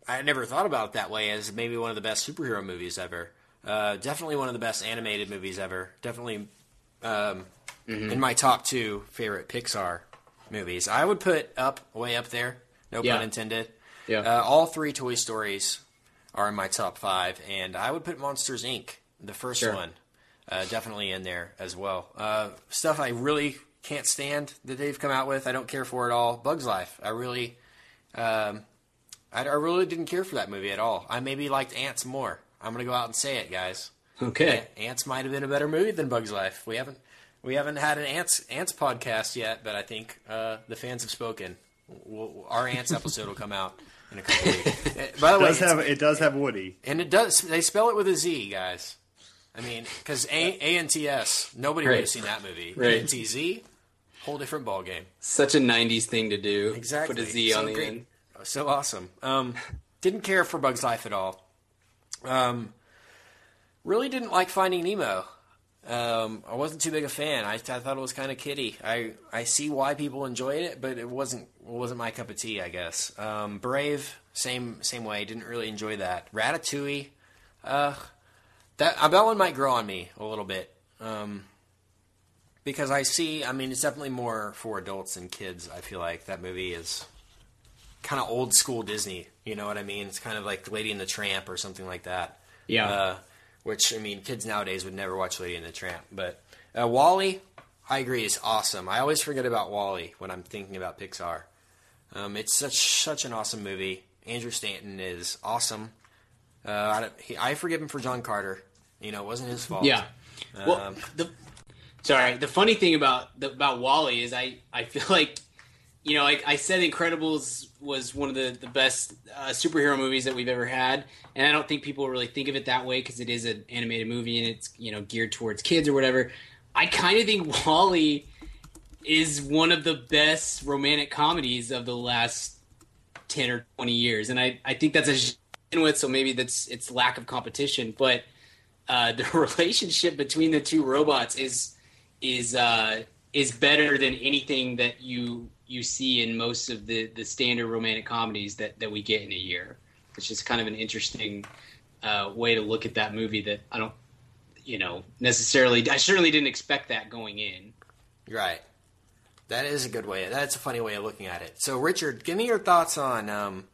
I never thought about it that way as maybe one of the best superhero movies ever. Uh, definitely one of the best animated movies ever. Definitely um, in my top two favorite Pixar movies. I would put Up way up there. No Yeah. pun intended. Yeah. Uh, all three Toy Stories are in my top five, and I would put Monsters Inc. the first Sure. one uh, definitely in there as well. Uh, stuff I really can't stand that they've come out with. I don't care for at all. Bugs Life. I really, um, I, I really didn't care for that movie at all. I maybe liked Antz more. I'm gonna go out and say it, guys. Okay. Antz might have been a better movie than Bugs Life. We haven't we haven't had an Antz Antz podcast yet, but I think uh, the fans have spoken. We'll, our Antz episode will come out in a couple weeks. Uh, By the It way, does have it does have Woody. and it does. They spell it with a Z, guys. I mean, because A A N T S. Nobody would have seen that movie. Right. A N T Z. Whole different ball game. Such a '90s thing to do. Exactly. Put a Z So on the great. end. So awesome. Um, didn't care for Bugs Life at all. Um, really didn't like Finding Nemo. Um, I wasn't too big a fan. I, I thought it was kind of kiddie. I, I see why people enjoyed it, but it wasn't wasn't my cup of tea. I guess. Um, Brave, same same way. Didn't really enjoy that. Ratatouille, uh, that uh, that one might grow on me a little bit. Um, because I see, I mean, it's definitely more for adults than kids. I feel like that movie is kind of old school Disney. You know what I mean? It's kind of like Lady and the Tramp or something like that. Yeah. Uh, which I mean, kids nowadays would never watch Lady and the Tramp. But uh, WALL-E, I agree, is awesome. I always forget about WALL-E when I'm thinking about Pixar. Um, it's such such an awesome movie. Andrew Stanton is awesome. Uh, I, don't- he, I forgive him for John Carter. You know, it wasn't his fault. Yeah. Well, Um, the sorry. The funny thing about the, about WALL-E is I I feel like you know like I said, Incredibles was one of the the best uh, superhero movies that we've ever had, and I don't think people really think of it that way because it is an animated movie and it's you know geared towards kids or whatever. I kind of think WALL-E is one of the best romantic comedies of the last 10 or 20 years and i, I think that's a with so maybe that's it's lack of competition but uh, the relationship between the two robots is is uh, is better than anything that you you see in most of the the standard romantic comedies that that we get in a year it's just kind of an interesting uh, way to look at that movie that i don't you know necessarily i certainly didn't expect that going in Right. That is a good way. That's a funny way of looking at it. So, Richard, give me your thoughts on um,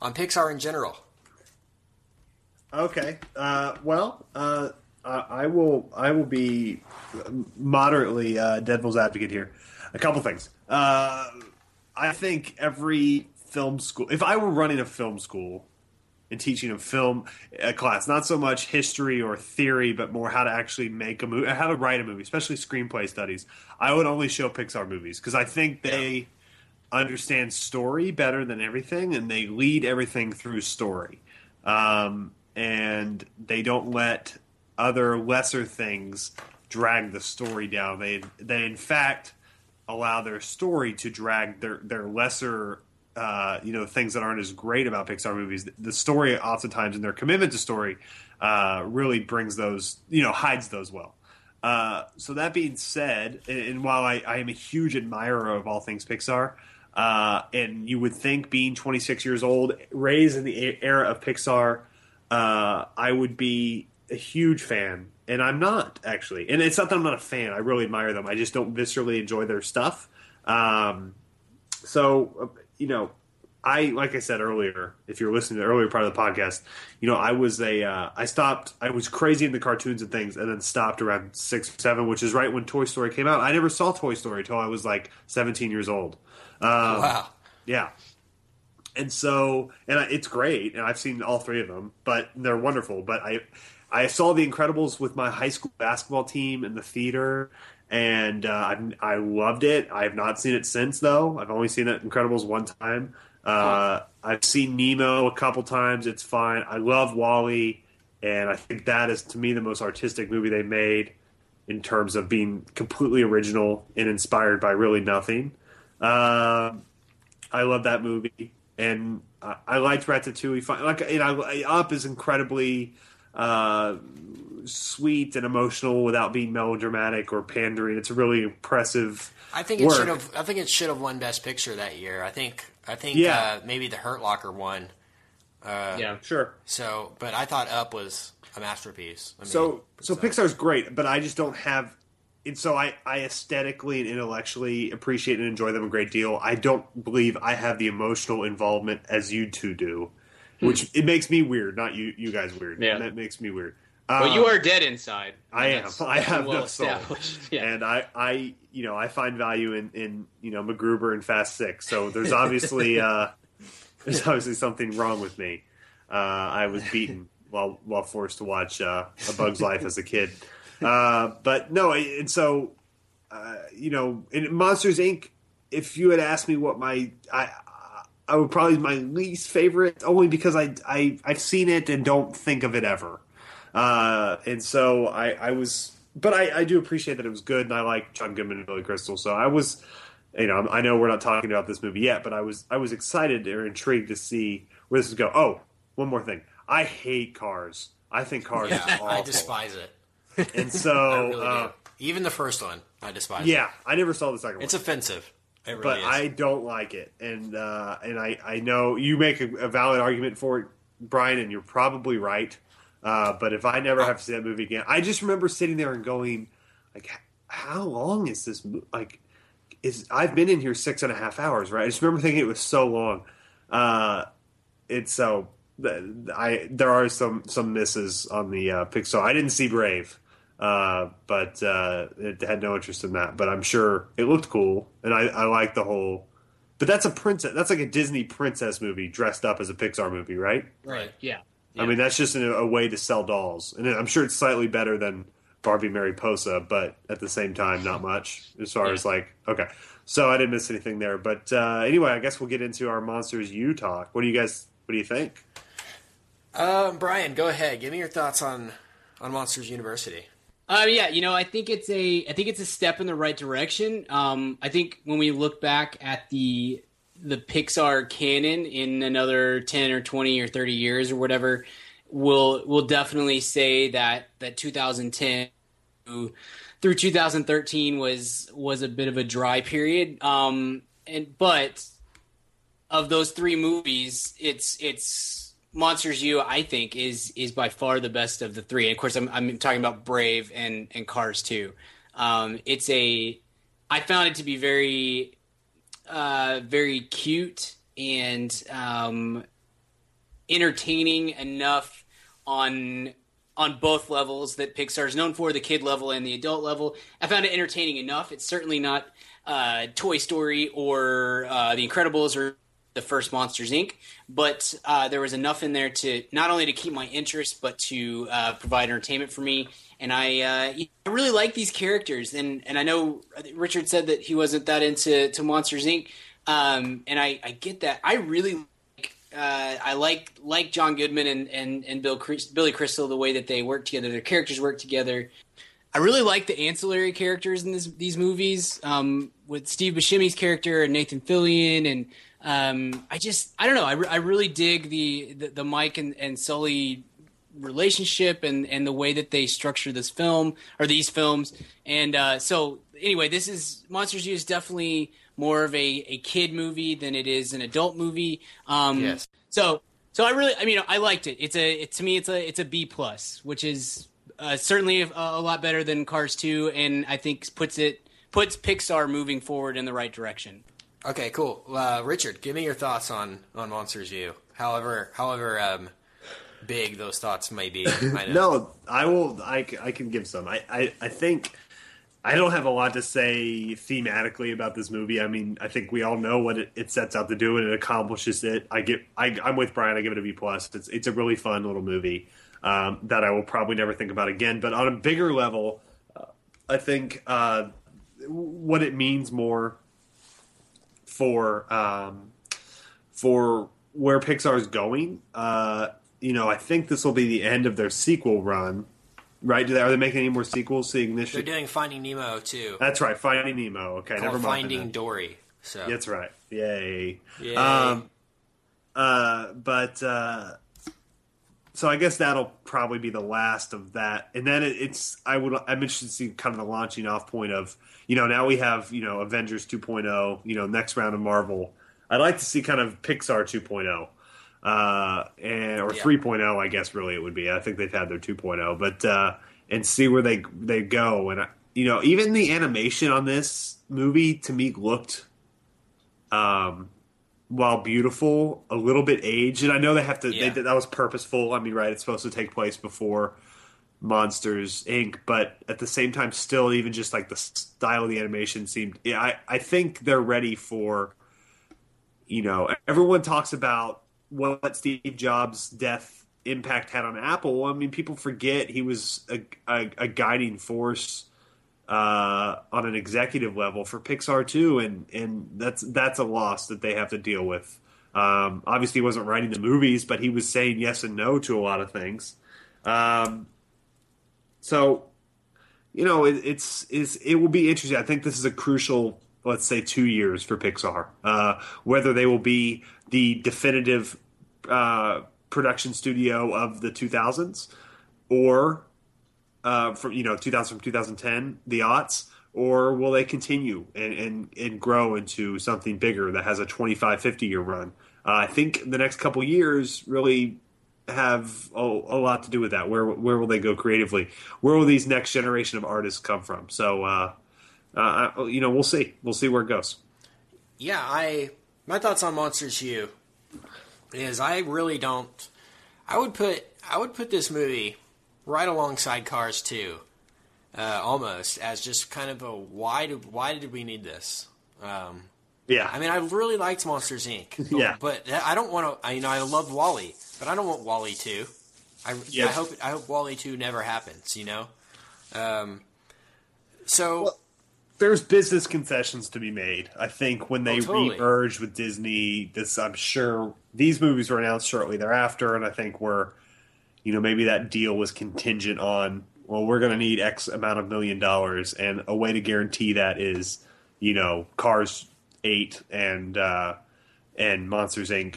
on Pixar in general. Okay. Uh, well, uh, I I will. I will be moderately uh, devil's advocate here. A couple things. Uh, I think every film school. If I were running a film school and teaching a film a class, not so much history or theory, but more how to actually make a movie, how to write a movie, especially screenplay studies, I would only show Pixar movies because I think they understand story better than everything, and they lead everything through story. Um, and they don't let other lesser things drag the story down. They they in fact allow their story to drag their their lesser uh, you know things that aren't as great about Pixar movies. The story oftentimes and their commitment to story uh, really brings those you know hides those well. Uh, so that being said, and, and while I, I am a huge admirer of all things Pixar, uh, and you would think being 26 years old, raised in the era of Pixar, uh, I would be a huge fan, and I'm not actually. And it's not that I'm not a fan. I really admire them. I just don't viscerally enjoy their stuff. Um, so uh, you know, I like I said earlier, if you're listening to the earlier part of the podcast, you know, I was a uh, I stopped I was crazy in the cartoons and things and then stopped around 6 or 7, which is right when Toy Story came out. I never saw Toy Story until I was like 17 years old. Um, Wow. yeah. And so, and I, it's great, and I've seen all three of them, but they're wonderful. But I, I saw The Incredibles with my high school basketball team in the theater, and uh, I, I loved it. I have not seen it since, though. I've only seen it Incredibles one time. Uh, I've seen Nemo a couple times. It's fine. I love WALL-E, and I think that is to me the most artistic movie they made in terms of being completely original and inspired by really nothing. Um I love that movie, and I, I liked Ratatouille. Fine. Like, you know, Up is incredibly uh, sweet and emotional without being melodramatic or pandering. It's a really impressive. I think it work. should have. I think it should have won Best Picture that year. I think. I think. Yeah. Uh, maybe the Hurt Locker won. yeah. Sure. So, but I thought Up was a masterpiece. I mean, So, so Pixar's great, but I just don't have. And so I, I aesthetically and intellectually appreciate and enjoy them a great deal. I don't believe I have the emotional involvement as you two do, which it makes me weird. Not you, you guys weird. Yeah. that makes me weird. Well, Uh, you are dead inside. I am. That's- I have well no soul. established. Yeah. and I, I, you know, I find value in, in you know MacGruber and Fast Six. So there's obviously, uh, there's obviously something wrong with me. Uh, I was beaten while while forced to watch uh, A Bug's Life as a kid. Uh, but no, and so, uh, you know, in Monsters Inc. If you had asked me what my I. I would probably my least favorite, only because I I I've seen it and don't think of it ever. Uh, and so I, I was, but I, I do appreciate that it was good, and I like John Goodman and Billy Crystal. So I was, you know, I know we're not talking about this movie yet, but I was, I was excited or intrigued to see where this would go. Oh, one more thing, I hate Cars. I think Cars is yeah, awful. I despise it. and so, really uh. Even the first one, I despise. yeah, it. I never saw the second one. it's offensive. Really but is. I don't like it, and uh, and I, I know you make a, a valid argument for it, Brian, and you're probably right. Uh, but if I never have to see that movie again, I just remember sitting there and going, like, how long is this? Like, is I've been in here six and a half hours, right? I just remember thinking it was so long. Uh, it's so I there are some some misses on the uh, Pixar. I didn't see Brave. Uh, but uh, it had no interest in that. But I'm sure it looked cool, and I, I like the whole. But that's a princess. That's like a Disney princess movie dressed up as a Pixar movie, right? right. Yeah. I mean, that's just a, a way to sell dolls, and I'm sure it's slightly better than Barbie Mariposa, but at the same time, not much as far Yeah. as like okay. So I didn't miss anything there. But uh, anyway, I guess we'll get into our monsters. You talk. What do you guys? What do you think? Um, Brian, go ahead. Give me your thoughts on on Monsters University. Uh, yeah, you know, I think it's a, I think it's a step in the right direction. Um, I think when we look back at the the Pixar canon in another ten or twenty or thirty years or whatever, we'll we'll definitely say that that 2010 through through 2013 was was a bit of a dry period. Um, and but of those three movies, it's it's Monsters U. I think is is by far the best of the three. And of course, I'm I'm talking about Brave and and Cars too. Um, it's a I found it to be very uh, very cute and um, entertaining enough on on both levels that Pixar is known for, the kid level and the adult level. I found it entertaining enough. It's certainly not uh, Toy Story or uh, The Incredibles or the first Monsters Inc., but uh, there was enough in there to not only to keep my interest, but to uh, provide entertainment for me. And I, uh, I really like these characters, and and I know Richard said that he wasn't that into to Monsters Inc. Um, and I, I get that. I really like uh, I like like John Goodman and and and Bill Billy Crystal the way that they work together. Their characters work together. I really like the ancillary characters in this, these movies um, with Steve Buscemi's character and Nathan Fillion, and um, I just I don't know. I, re- I really dig the the, the Mike and, and Sully relationship and and the way that they structure this film or these films. And uh, so anyway, this is Monsters U is definitely more of a, a kid movie than it is an adult movie. Um, Yes. So so I really I mean I liked it. It's a it, to me it's a it's a B plus, which is uh, certainly a, a lot better than Cars two, and I think puts it puts Pixar moving forward in the right direction. Okay, cool. Uh, Richard, give me your thoughts on on Monsters U. However, however um, big those thoughts may be. I know. No, I will. I, I can give some. I, I, I think I don't have a lot to say thematically about this movie. I mean, I think we all know what it, it sets out to do and it accomplishes it. I get. I, I'm with Brian. I give it a B plus. It's it's a really fun little movie um, that I will probably never think about again. But on a bigger level, uh, I think uh, what it means more for um, for where Pixar's going. Uh, you know, I think this will be the end of their sequel run. Right? Do they, are they making any more sequels? Seeing this, They're doing Finding Nemo too. that's right. Finding Nemo. Okay, called never mind. Finding. Dory. So That's right. Yay. Yay. Um, uh, but uh, so I guess that'll probably be the last of that, and then it, it's I would I'm interested to see kind of the launching off point of you know now we have you know Avengers 2.0, you know next round of Marvel. I'd like to see kind of Pixar 2.0. Uh, and or Yeah. 3.0, I guess really it would be. I think they've had their 2.0, but uh, and see where they they go. And you know, even the animation on this movie to me looked um, while beautiful, a little bit aged. And I know they have to. Yeah. They, that was purposeful. I mean, right? It's supposed to take place before Monsters Inc. But at the same time, still, even just like the style of the animation seemed. Yeah, I I think they're ready for. You know, everyone talks about what Steve Jobs' death impact had on Apple. I mean, people forget he was a, a, a guiding force uh, on an executive level for Pixar too, and and that's that's a loss that they have to deal with. Um, obviously, he wasn't writing the movies, but he was saying yes and no to a lot of things. Um, so, you know, it, it's is it will be interesting. I think this is a crucial, let's say, two years for Pixar. Uh, whether they will be the definitive uh, production studio of the 2000s, or uh, from you know 2000 from 2010 the aughts or will they continue and, and, and grow into something bigger that has a 25 50 year run? Uh, i think the next couple years really have a, a lot to do with that. Where where will they go creatively? Where will these next generation of artists come from? So uh, uh, you know we'll see. We'll see where it goes. Yeah, I my thoughts on Monsters U is I really don't. I would put I would put this movie right alongside Cars 2, uh, almost as just kind of a why do why did we need this? Um, yeah I mean, I really liked Monsters Inc. Yeah. but I don't want to. You know, I love WALL-E, but I don't want WALL-E two. I, Yeah. I hope I hope WALL-E two never happens. You know, um, so there's business concessions to be made. I think when they Oh, totally. re-merged with Disney, this I'm sure these movies were announced shortly thereafter, and I think we're, you know, maybe that deal was contingent on well, we're going to need X amount of million dollars, and a way to guarantee that is, you know, Cars Eight and uh, and Monsters Inc.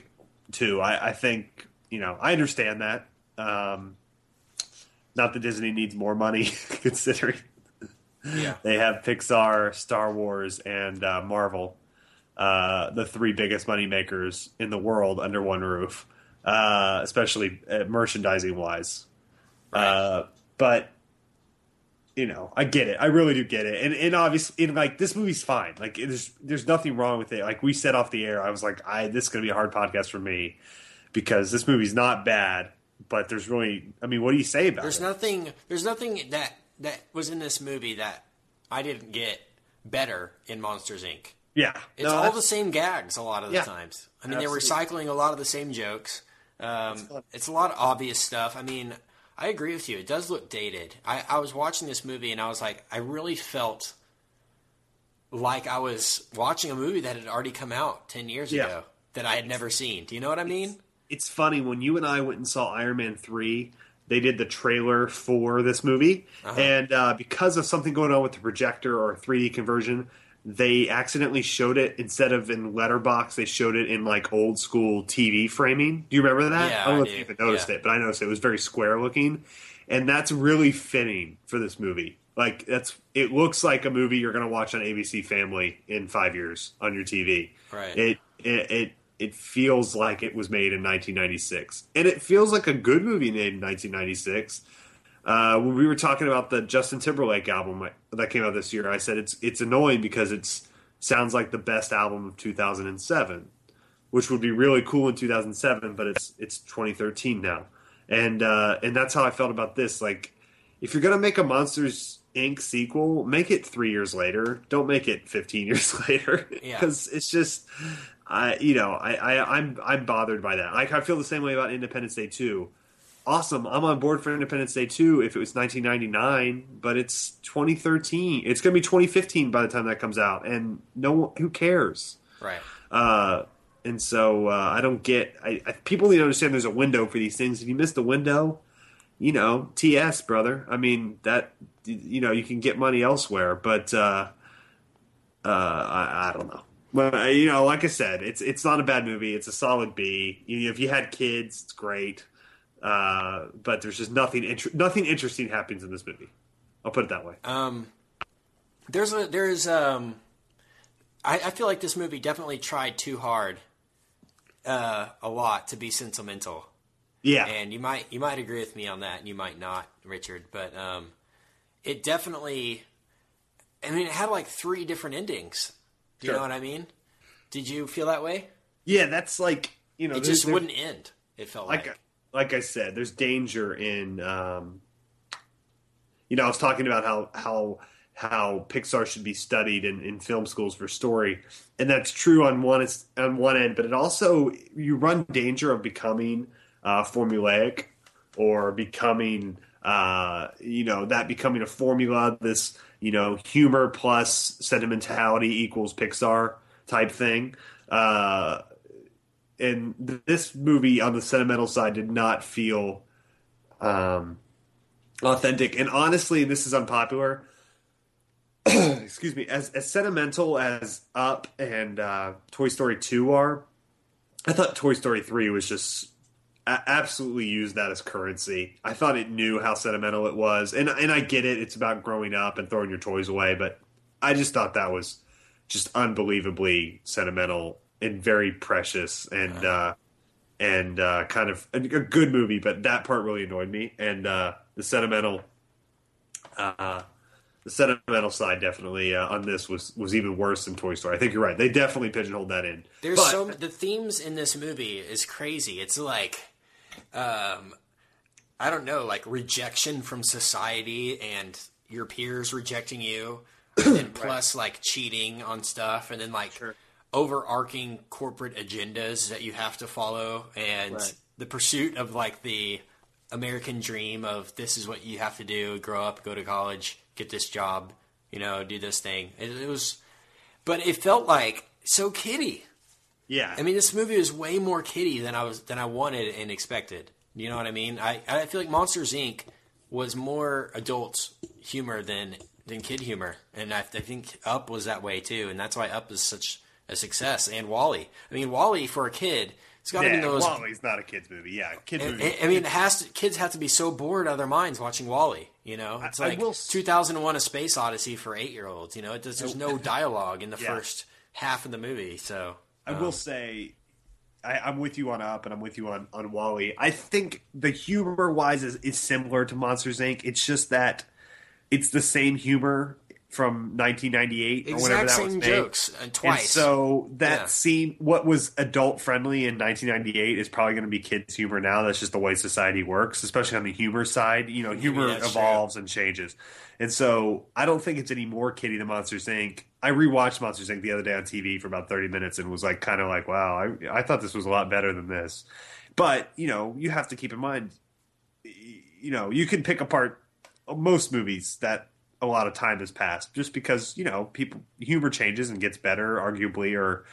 Two. I, I think you know I understand that. Um, not that Disney needs more money, considering yeah, they have Pixar, Star Wars, and uh, Marvel, uh, the three biggest money makers in the world under one roof, uh, especially uh, merchandising wise. Uh, but you know, I get it. I really do get it. And and obviously, and like this movie's fine. Like there's there's nothing wrong with it. Like we said off the air, I was like, I this is gonna be a hard podcast for me because this movie's not bad. But there's really, I mean, what do you say about there's it? nothing. There's nothing that that was in this movie that I didn't get better in Monsters Inc. yeah, It's No, all the same gags a lot of the Yeah. times. I mean, they're Absolutely. recycling a lot of the same jokes. Um, it's a lot of obvious stuff. I mean, I agree with you. It does look dated. I, I was watching this movie and I was like, I really felt like I was watching a movie that had already come out 10 years Yeah. ago that I had never seen. Do you know what I mean? it's funny when you and I went and saw Iron Man three. They did the trailer for this movie, and uh, because of something going on with the projector or 3D conversion, they accidentally showed it instead of in letterbox. They showed it in like old school TV framing. Do you remember that? Yeah, I don't know I if you even noticed Yeah. it, but I noticed it was very square looking, and that's really fitting for this movie. Like that's it looks like a movie you're going to watch on ABC Family in five years on your TV. Right. It it it it feels like it was made in 1996, and it feels like a good movie made in 1996. Uh, when we were talking about the Justin Timberlake album that came out this year, I said it's it's annoying because it's sounds like the best album of 2007, which would be really cool in 2007, but it's it's 2013 now, and uh, and that's how I felt about this. Like, if you're gonna make a Monsters Inc. sequel, make it three years later. Don't make it 15 years later, Yeah. because it's just, I you know I, I I'm I'm bothered by that. Like I feel the same way about Independence Day 2 awesome. I'm on board for Independence Day 2 if it was 1999, but it's 2013. It's going to be 2015 by the time that comes out, and no one, who cares? Right. Uh, and so uh, I don't get. I, I, people need to understand there's a window for these things. If you miss the window, you know, TS, brother. I mean that. You know, you can get money elsewhere, but uh, uh, I, I don't know. But uh, you know, like I said, it's it's not a bad movie. It's a solid B. You know, if you had kids, it's great. Uh, but there's just nothing inter- nothing interesting happens in this movie. I'll put it that way. Um, there's a there's um, I, I feel like this movie definitely tried too hard, uh, a lot to be sentimental. Yeah, and you might you might agree with me on that, and you might not, Richard. But um, it definitely, I mean, it had like three different endings. Do you Sure. know what I mean? Did you feel that way? yeah, that's like you know, It just wouldn't end. It felt like, like like I said, there's danger in um, you know, I was talking about how how how Pixar should be studied in, in film schools for story, and that's true on one on one end, but it also you run danger of becoming uh, formulaic or becoming uh, you know that becoming a formula. This you know humor plus sentimentality equals Pixar type thing. Uh, and th- this movie on the sentimental side did not feel um, authentic. And honestly, this is unpopular. Excuse me. As as sentimental as Up and uh, Toy Story Two are, I thought Toy Story Three was just absolutely used that as currency. I thought it knew how sentimental it was, and and I get it. It's about growing up and throwing your toys away, but I just thought that was just unbelievably sentimental and very precious and uh, and uh, kind of a, a good movie. But that part really annoyed me, and uh, the sentimental. Uh, the sentimental side definitely uh, on this was was even worse than Toy Story. I think you're right. They definitely pigeonholed that in. There's But- so the themes in this movie is crazy. It's like, um, I don't know, like rejection from society and your peers rejecting you, and plus like cheating on stuff, and then like overarching corporate agendas that you have to follow, and Right. the pursuit of like the American dream of this is what you have to do: grow up, go to college, get this job, you know, do this thing. It, it was, but it felt like so kiddie. yeah, I mean, this movie was way more kiddie than I was than I wanted and expected. You know what I mean? I, I feel like Monsters Inc. was more adult humor than than kid humor, and I, I think Up was that way too, and that's why Up is such a success. And WALL-E, I mean, WALL-E for a kid, it's got to yeah. be those. WALL-E's not a kids movie. Yeah, kid I, movie. I- I mean, it has to, kids have to be so bored out of their minds watching WALL-E. You know, it's I like will 2001: A Space Odyssey for eight year olds. You know, it does, there's no dialogue in the Yeah. first half of the movie. So I will um, say, I, I'm with you on Up, and I'm with you on on WALL-E. I think the humor wise is, is similar to Monsters Inc. It's just that it's the same humor from 1998 or whenever exact that was made. jokes uh, and twice. And so that Yeah. scene, what was adult friendly in 1998, is probably going to be kids' humor now. That's just the way society works, especially on the humor side. You know, mm-hmm. humor that's true. evolves and changes. And so I don't think it's any more Kitty the Monsters Inc. I rewatched Monsters Inc. the other day on TV for about 30 minutes and was like, kind of like, wow, I, I thought this was a lot better than this. But, you know, you have to keep in mind, you know, you can pick apart most movies that a lot of time has passed just because you know people humor changes and gets better arguably or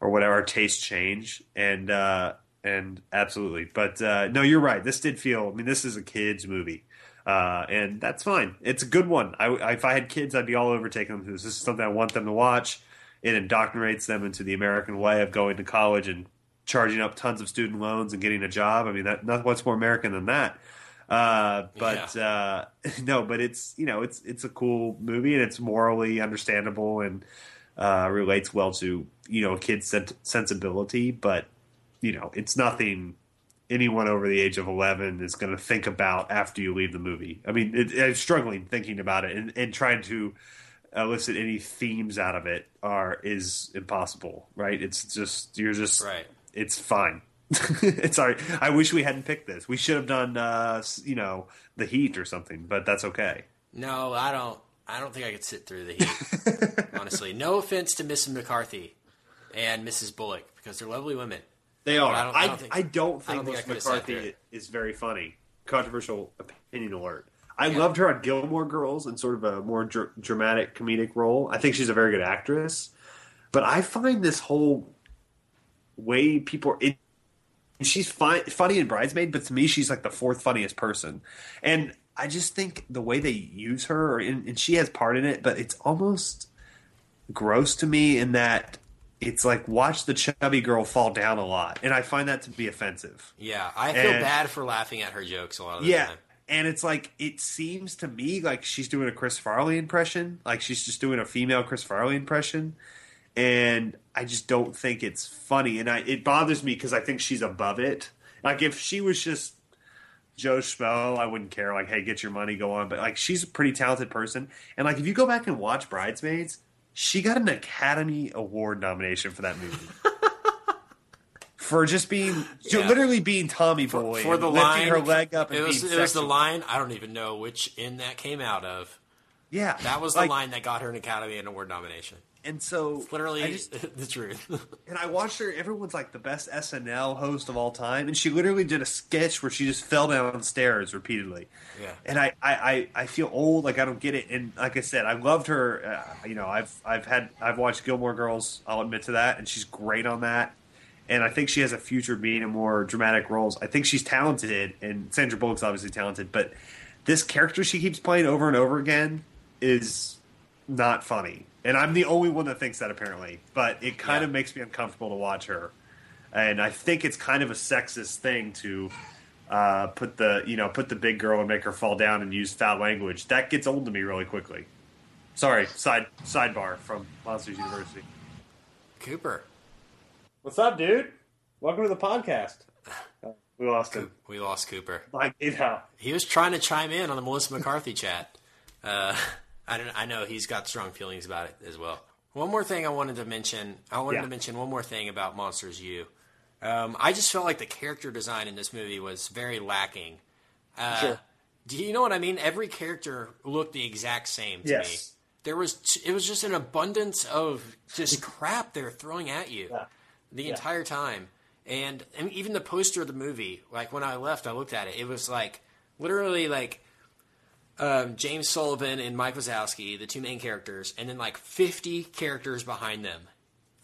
or whatever tastes change. And uh and absolutely. But uh no you're right. This did feel i mean this is a kids movie. Uh and that's fine. It's a good one. I if i had kids i'd be all over taking them to this. This is something i want them to watch. It indoctrinates them into the american way of going to college and charging up tons of student loans and getting a job. I mean that what's more american than that uh, but uh, no, but it's you know it's it's a cool movie and it's morally understandable and uh, relates well to you know a kid's sensibility. But you know it's nothing anyone over the age of eleven is going to think about after you leave the movie. I mean, it, I'm struggling thinking about it and, and trying to elicit any themes out of it are is impossible, right? It's just you're just Right. It's fine. It's sorry. I wish we hadn't picked this. We should have done, uh, you know, the Heat or something, but that's okay. No, I don't. I don't think I could sit through the heat. honestly, no offense to Mrs. McCarthy and Mrs. Bullock because they're lovely women. They are. I don't- don't, I don't think- I don't I don't think I could've sat McCarthy is very funny. Controversial opinion alert. I loved her on Gilmore Girls in sort of a more dr- dramatic comedic role. I think she's a very good actress, but I find this whole way people are. It, she's fine, funny in Bridesmaid, but to me, she's like the fourth funniest person, and I just think the way they use her, and, and she has part in it, but it's almost gross to me in that it's like watch the chubby girl fall down a lot, and I find that to be offensive. Yeah, I feel And- bad for laughing at her jokes a lot of the Yeah. time. And it's like it seems to me like she's doing a Chris Farley impression, like she's just doing a female Chris Farley impression, and I just don't think it's funny, and I it bothers me because I think she's above it. Like if she was just Joe Schmo, I wouldn't care. Like, hey, get your money, go on. But like, she's a pretty talented person, and like if you go back and watch Bridesmaids, she got an Academy Award nomination for that movie. For just being, Yeah. literally being Tommy Boy, For and the lifting line, her leg up, and it was it was the line. I don't even know which in that came out of. Yeah, That was the like, line that got her an Academy Award nomination. And so, Literally, I just- the truth. and I watched her. Everyone's like the best SNL host of all time, and she literally did a sketch where she just fell downstairs repeatedly. Yeah. And I, I, I, I feel old. Like I don't get it. And like I said, I loved her. Uh, you know, I've, I've had, I've watched Gilmore Girls. I'll admit to that, and she's great on that. And I think she has a future being in more dramatic roles. I think she's talented, and Sandra Bullock's obviously talented. But this character she keeps playing over and over again is not funny. And I'm the only one that thinks that apparently. But it kind Yeah. of makes me uncomfortable to watch her. And I think it's kind of a sexist thing to uh, put the you know put the big girl and make her fall down and use foul language. That gets old to me really quickly. Sorry, side sidebar from Monsters University. Cooper, What's up, dude? Welcome to the podcast. We lost him. we lost Cooper. Like, you know, He was trying to chime in on the Melissa McCarthy chat. Uh, I don't. I know he's got strong feelings about it as well. One more thing I wanted to mention. I wanted Yeah. to mention one more thing about Monsters U. Um, I just felt like the character design in this movie was very lacking. Uh, Sure. Do you know what I mean? Every character looked the exact same to me. Yes. There was. t- It was just an abundance of just crap they're throwing at you Yeah. the entire time. And, and even the poster of the movie, like when I left, I looked at it. It was like literally like um, James Sullivan and Mike Wazowski, the two main characters, and then like 50 characters behind them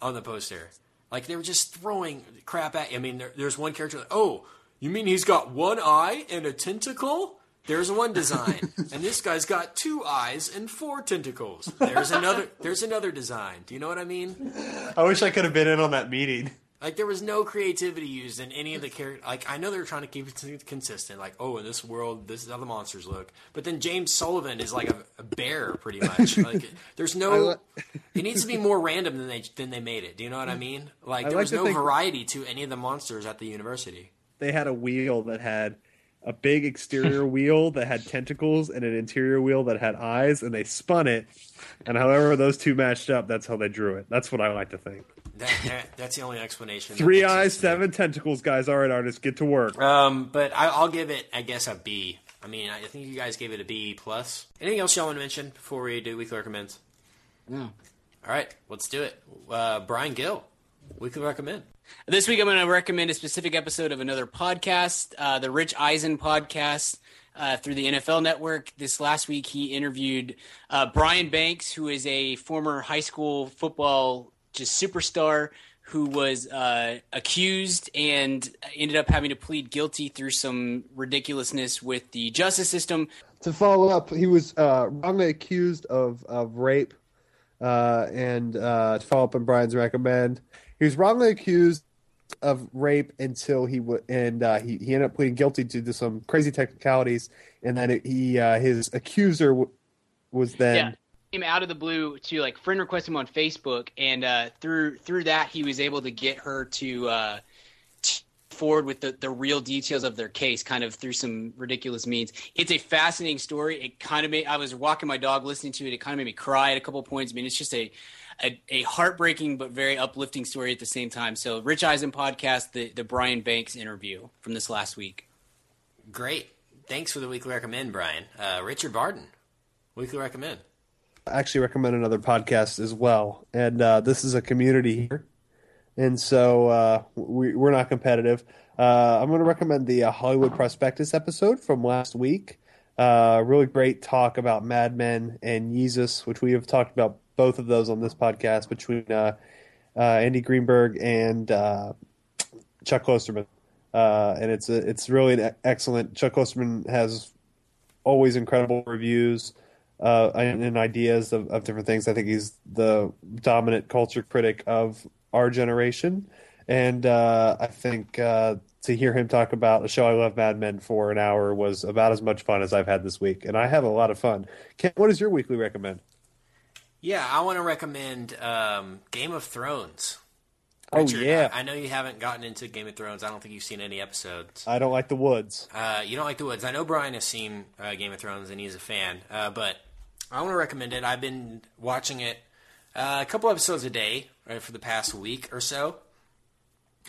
on the poster. Like they were just throwing crap at you. I mean, there, there's one character. Like, oh, you mean he's got one eye and a tentacle? There's one design, and this guy's got two eyes and four tentacles. There's another. There's another design. Do you know what I mean? I wish I could have been in on that meeting. Like there was no creativity used in any of the characters. Like I know they're trying to keep it consistent. Like oh, in this world, this is how the monsters look. But then James Sullivan is like a, a bear, pretty much. Like there's no. it needs to be more random than they than they made it. Do you know what I mean? Like there like was no think- variety to any of the monsters at the university. They had a wheel that had a big exterior wheel that had tentacles and an interior wheel that had eyes, and they spun it. And however those two matched up, that's how they drew it. That's what I like to think. That, that that's the only explanation. Three eyes, sense me. seven tentacles, guys. All right, artists, get to work. Um, but I, I'll give it, I guess, a B. I mean, I think you guys gave it a B plus. Anything else y'all want to mention before we do weekly recommends? No. All right, let's do it. Uh, Brian Gill, weekly recommend. This week, I'm going to recommend a specific episode of another podcast, uh, the Rich Eisen podcast uh, through the NFL Network. This last week, he interviewed uh, Brian Banks, who is a former high school football just superstar who was uh, accused and ended up having to plead guilty through some ridiculousness with the justice system. To follow up, he was uh, wrongly accused of, of rape. Uh, and uh, to follow up on Brian's recommend, he was wrongly accused of rape until he w- and uh, he he ended up pleading guilty due to some crazy technicalities, and then it, he uh, his accuser w- was then yeah came out of the blue to like friend request him on facebook and uh through through that he was able to get her to uh forward with the, the real details of their case, kind of through some ridiculous means. It's a fascinating story. It kind of made I was walking my dog listening to it. It kind of made me cry at a couple points. I mean, it's just a a, a heartbreaking but very uplifting story at the same time. So, Rich Eisen podcast, the the Brian Banks interview from this last week. Great. Thanks for the weekly recommend, Brian. Uh, Richard Barton, weekly recommend. Actually recommend another podcast as well, and uh, this is a community here, and so uh, we, we're not competitive. Uh, I'm going to recommend the uh, Hollywood Prospectus episode from last week. Uh, really great talk about Mad Men and Yeezus, which we have talked about both of those on this podcast between uh, Andy Greenwald and Chuck Klosterman. and it's a, it's really an excellent. Chuck Klosterman has always incredible reviews uh, and, and, ideas of, of, different things. I think he's the dominant culture critic of our generation, and uh, I think uh, to hear him talk about a show I love, Mad Men, for an hour was about as much fun as I've had this week, and I have a lot of fun. Ken, what is your weekly recommend? Yeah, I want to recommend um, Game of Thrones. Richard, oh yeah, I, I, know you haven't gotten into Game of Thrones. I don't think you've seen any episodes. I don't like the woods. Uh, you don't like the woods. I know Brian has seen uh, Game of Thrones and he's a fan. Uh, but I want to recommend it. I've been watching it uh, a couple episodes a day right, for the past week or so.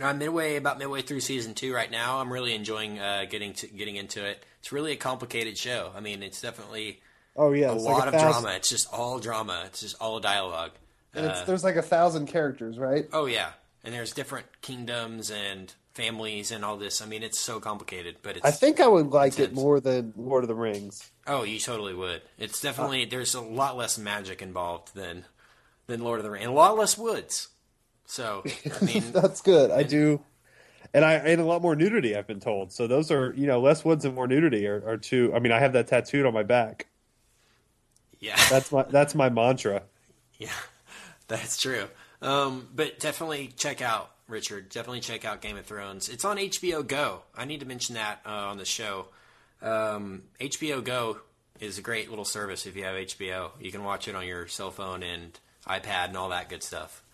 I'm midway, about midway through season two right now. I'm really enjoying uh, getting to getting into it. It's really a complicated show. I mean, it's definitely oh yeah, a lot like a of fast... drama. It's just all drama. It's just all dialogue. And uh, there's like a thousand characters, right? Oh yeah, and there's different kingdoms and families and all this. I mean, it's so complicated, but it's. I think I would like intense. it more than Lord of the Rings. Oh, you totally would. It's definitely uh, there's a lot less magic involved than than Lord of the Rings, and a lot less woods. So I mean, that's good. I do, and I and a lot more nudity. I've been told. So those are you know less woods and more nudity are, are two. I mean, I have that tattooed on my back. Yeah, that's my that's my mantra. Yeah, that's true. Um, but definitely check out Richard. Definitely check out Game of Thrones. It's on HBO Go. I need to mention that uh, on the show. Um, HBO Go is a great little service if you have HBO. You can watch it on your cell phone and iPad and all that good stuff.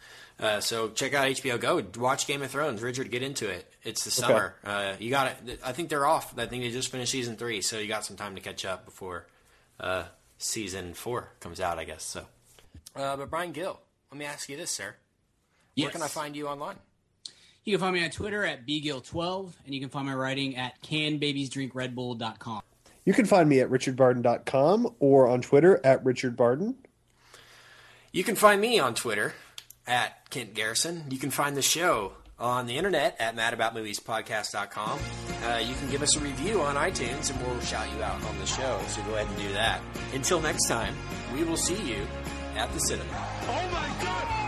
Uh, so check out HBO Go. Watch Game of Thrones. Richard, get into it. It's the summer. Okay. Uh, you got it. I think they're off. I think they just finished season three, so you got some time to catch up before uh, season four comes out. I guess so. Uh, but Brian Gill, let me ask you this, sir. Yes. Where can I find you online? You can find me on Twitter at bgill12, and you can find my writing at canbabiesdrinkredbull.com. You can find me at richardbarden.com or on Twitter at richardbarden. You can find me on Twitter at Kent Garrison. You can find the show on the internet at madaboutmoviespodcast.com. Uh, you can give us a review on iTunes and we'll shout you out on the show. So go ahead and do that. Until next time, we will see you at the cinema. Oh my God!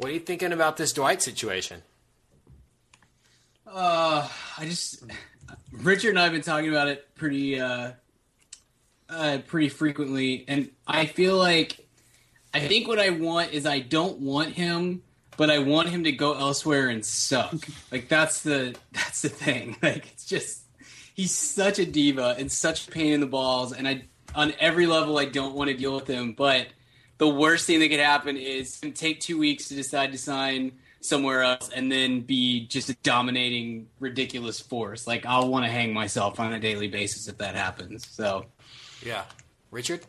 What are you thinking about this Dwight situation? Uh, I just Richard and I have been talking about it pretty uh, uh pretty frequently, and I feel like I think what I want is I don't want him but I want him to go elsewhere and suck. like that's the that's the thing. Like it's just he's such a diva and such pain in the balls, and I on every level I don't want to deal with him. But the worst thing that could happen is take two weeks to decide to sign somewhere else and then be just a dominating ridiculous force like i'll want to hang myself on a daily basis if that happens so Yeah. Richard?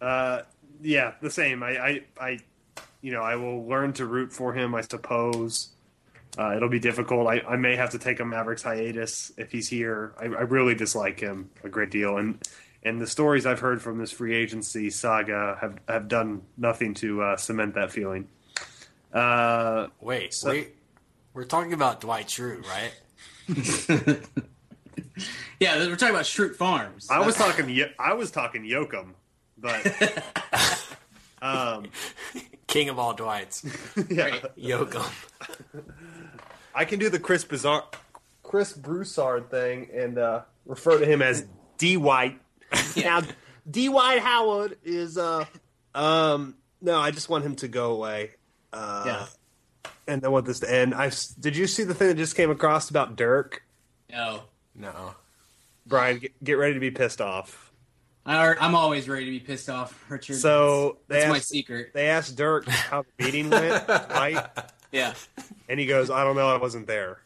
Uh, yeah, the same. I, I, I, you know, I will learn to root for him. I suppose uh, it'll be difficult. I, I may have to take a Mavericks hiatus if he's here. I, I really dislike him a great deal, and and the stories I've heard from this free agency saga have have done nothing to uh, cement that feeling. Uh, Wait, So- we, we're talking about Dwight Schrute, right? yeah we're talking about Schrute farms I was talking. Yo- I was talking Yoakam, but um, King of all Dwights. yeah, Yoakam. I can do the Chris Bizarre, Chris Broussard thing and uh, refer to him as D White. now, D White Howard is uh, um, no, I just want him to go away. Uh, yeah and I want this to end. I did you see the thing that just came across about Dirk? no No. Brian, get, get ready to be pissed off. I, i'm always ready to be pissed off richard So they that's my secret they asked Dirk how the meeting went, right? yeah And he goes, "I don't know, I wasn't there."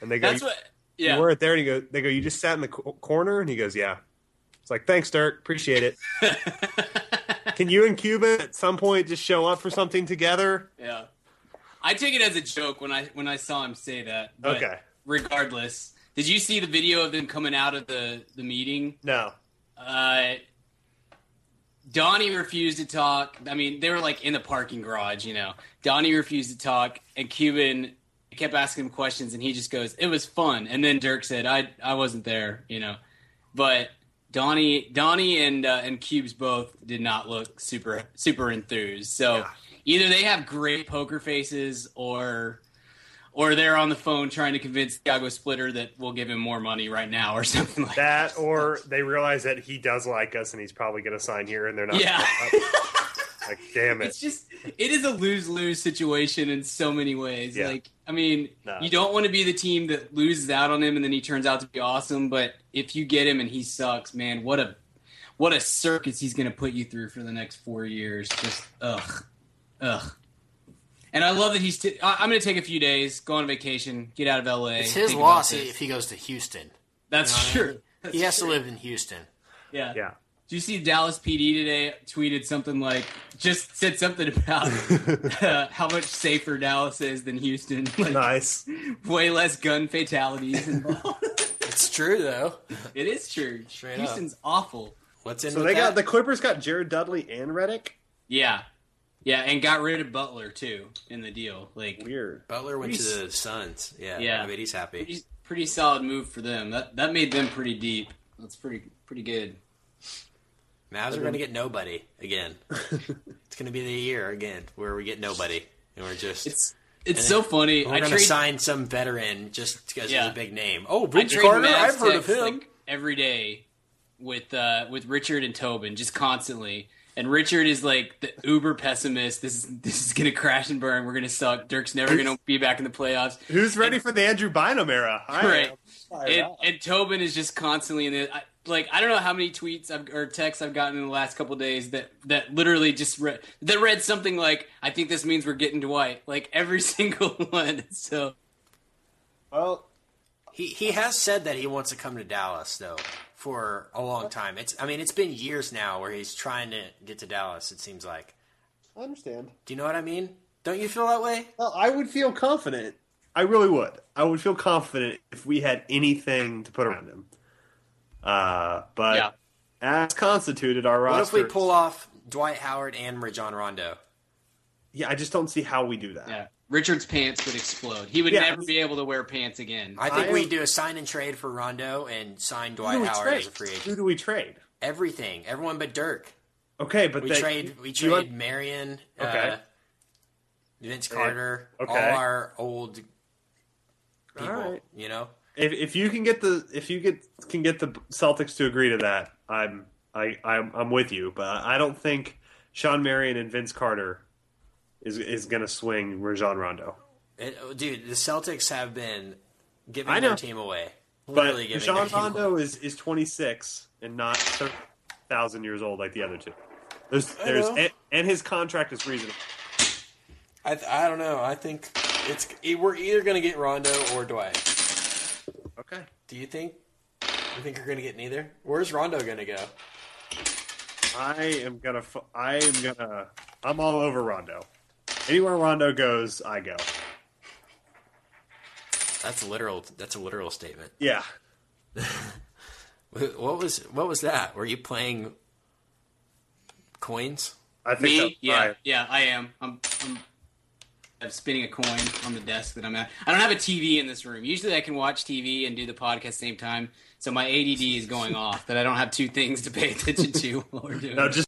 And they go, that's what You weren't there. And he goes, they go, you just sat in the co- corner? And he goes, yeah. It's like, thanks, Dirk. Appreciate it. Can you and Cuban at some point just show up for something together? Yeah. I take it as a joke when I when I saw him say that. But Okay. Regardless, did you see the video of them coming out of the the meeting? No. Uh, Donnie refused to talk. I mean, they were like in the parking garage, you know. Donnie refused to talk, and Cuban kept asking him questions, and he just goes, "It was fun." And then Dirk said, "I I wasn't there," you know. But Donnie, Donnie, and uh, and Cubes both did not look super super enthused. So either they have great poker faces, or or they're on the phone trying to convince Thiago Splitter that we'll give him more money right now, or something like that. That, or they realize that he does like us and he's probably going to sign here and they're not. Yeah. like, damn it. It's just it is a lose lose situation in so many ways. Yeah. Like I mean, No. you don't want to be the team that loses out on him and then he turns out to be awesome. But if you get him and he sucks, man, what a what a circus he's going to put you through for the next four years. Just ugh, ugh. And I love that he's. T- I- I'm going to take a few days, go on vacation, get out of LA. It's his loss if he goes to Houston. That's You know what I true. mean? He has to live in Houston. Yeah. Yeah. Do you see Dallas PD today tweeted something like just said something about uh, how much safer Dallas is than Houston? Like, Nice. way less gun fatalities involved. It's true though. it is true. Straight Houston's awful. What's in there? So with they got the Clippers got Jared Dudley and Redick. Yeah, yeah, and got rid of Butler too in the deal. Like Weird. Butler went to the Suns. Yeah, Yeah. I bet he's happy. pretty, pretty solid move for them. That that made them pretty deep. That's pretty pretty good. Mavs are going to get nobody again. it's going to be the year again where we get nobody, and we're just It's it's so funny. we're I going to trade sign some veteran just because Yeah. he's a big name. Oh, I Vince Carter, Mavs I've heard of him. like, every day with uh, with Richard and Tobin, just constantly. And Richard is like the uber pessimist. This is this is gonna crash and burn. We're gonna suck. Dirk's never gonna be back in the playoffs. Who's ready for the Andrew Bynum era? I Right. am. And, and Tobin is just constantly in the I, like. I don't know how many tweets I've, or texts I've gotten in the last couple days that that literally just read that read something like, "I think this means we're getting Dwight." Like every single one. So Well, He he has said that he wants to come to Dallas though for a long time. It's I mean it's been years now where he's trying to get to Dallas. It seems like. I understand. Do you know what I mean? Don't you feel that way? Well, I would feel confident. I really would. I would feel confident if we had anything to put around him. Uh, but Yeah. as constituted, our roster. What if we pull off Dwight Howard and Rajon Rondo? Yeah, I just don't see how we do that. yeah, Richard's pants would explode. He would Yeah. never be able to wear pants again. I think I we do a sign and trade for Rondo and sign Dwight Howard trade? as a free agent. Who do we trade? Everything, everyone but Dirk. Okay, but We they- trade we trade want- Marion, Okay. uh, Vince Carter, okay. all our old people. All right. You know, if if you can get the if you get can get the Celtics to agree to that, I'm I I'm, I'm with you. But I don't think Shawn Marion and Vince Carter is is going to swing Rajon Rondo. Oh, dude, the Celtics have been giving I know. their team away. But Literally giving Rajon their team Rondo is is 26 and not 30,000 years old like the other two. There's there's and, and his contract is reasonable. I, th- I don't know. I think it's we're either going to get Rondo or Dwight. Okay. Do you think? You think you're going to get neither? Where's Rondo going to go? I am gonna. I am gonna. I'm all over Rondo. Anywhere Rondo goes, I go. That's a literal. That's a literal statement. Yeah. What was what was that? Were you playing coins? I think Me? Yeah, right. yeah, I am. I'm, I'm, I'm spinning a coin on the desk that I'm at. I don't have a TV in this room. Usually, I can watch TV and do the podcast at the same time. So my ADD is going off that I don't have two things to pay attention to while we're doing. Now it. just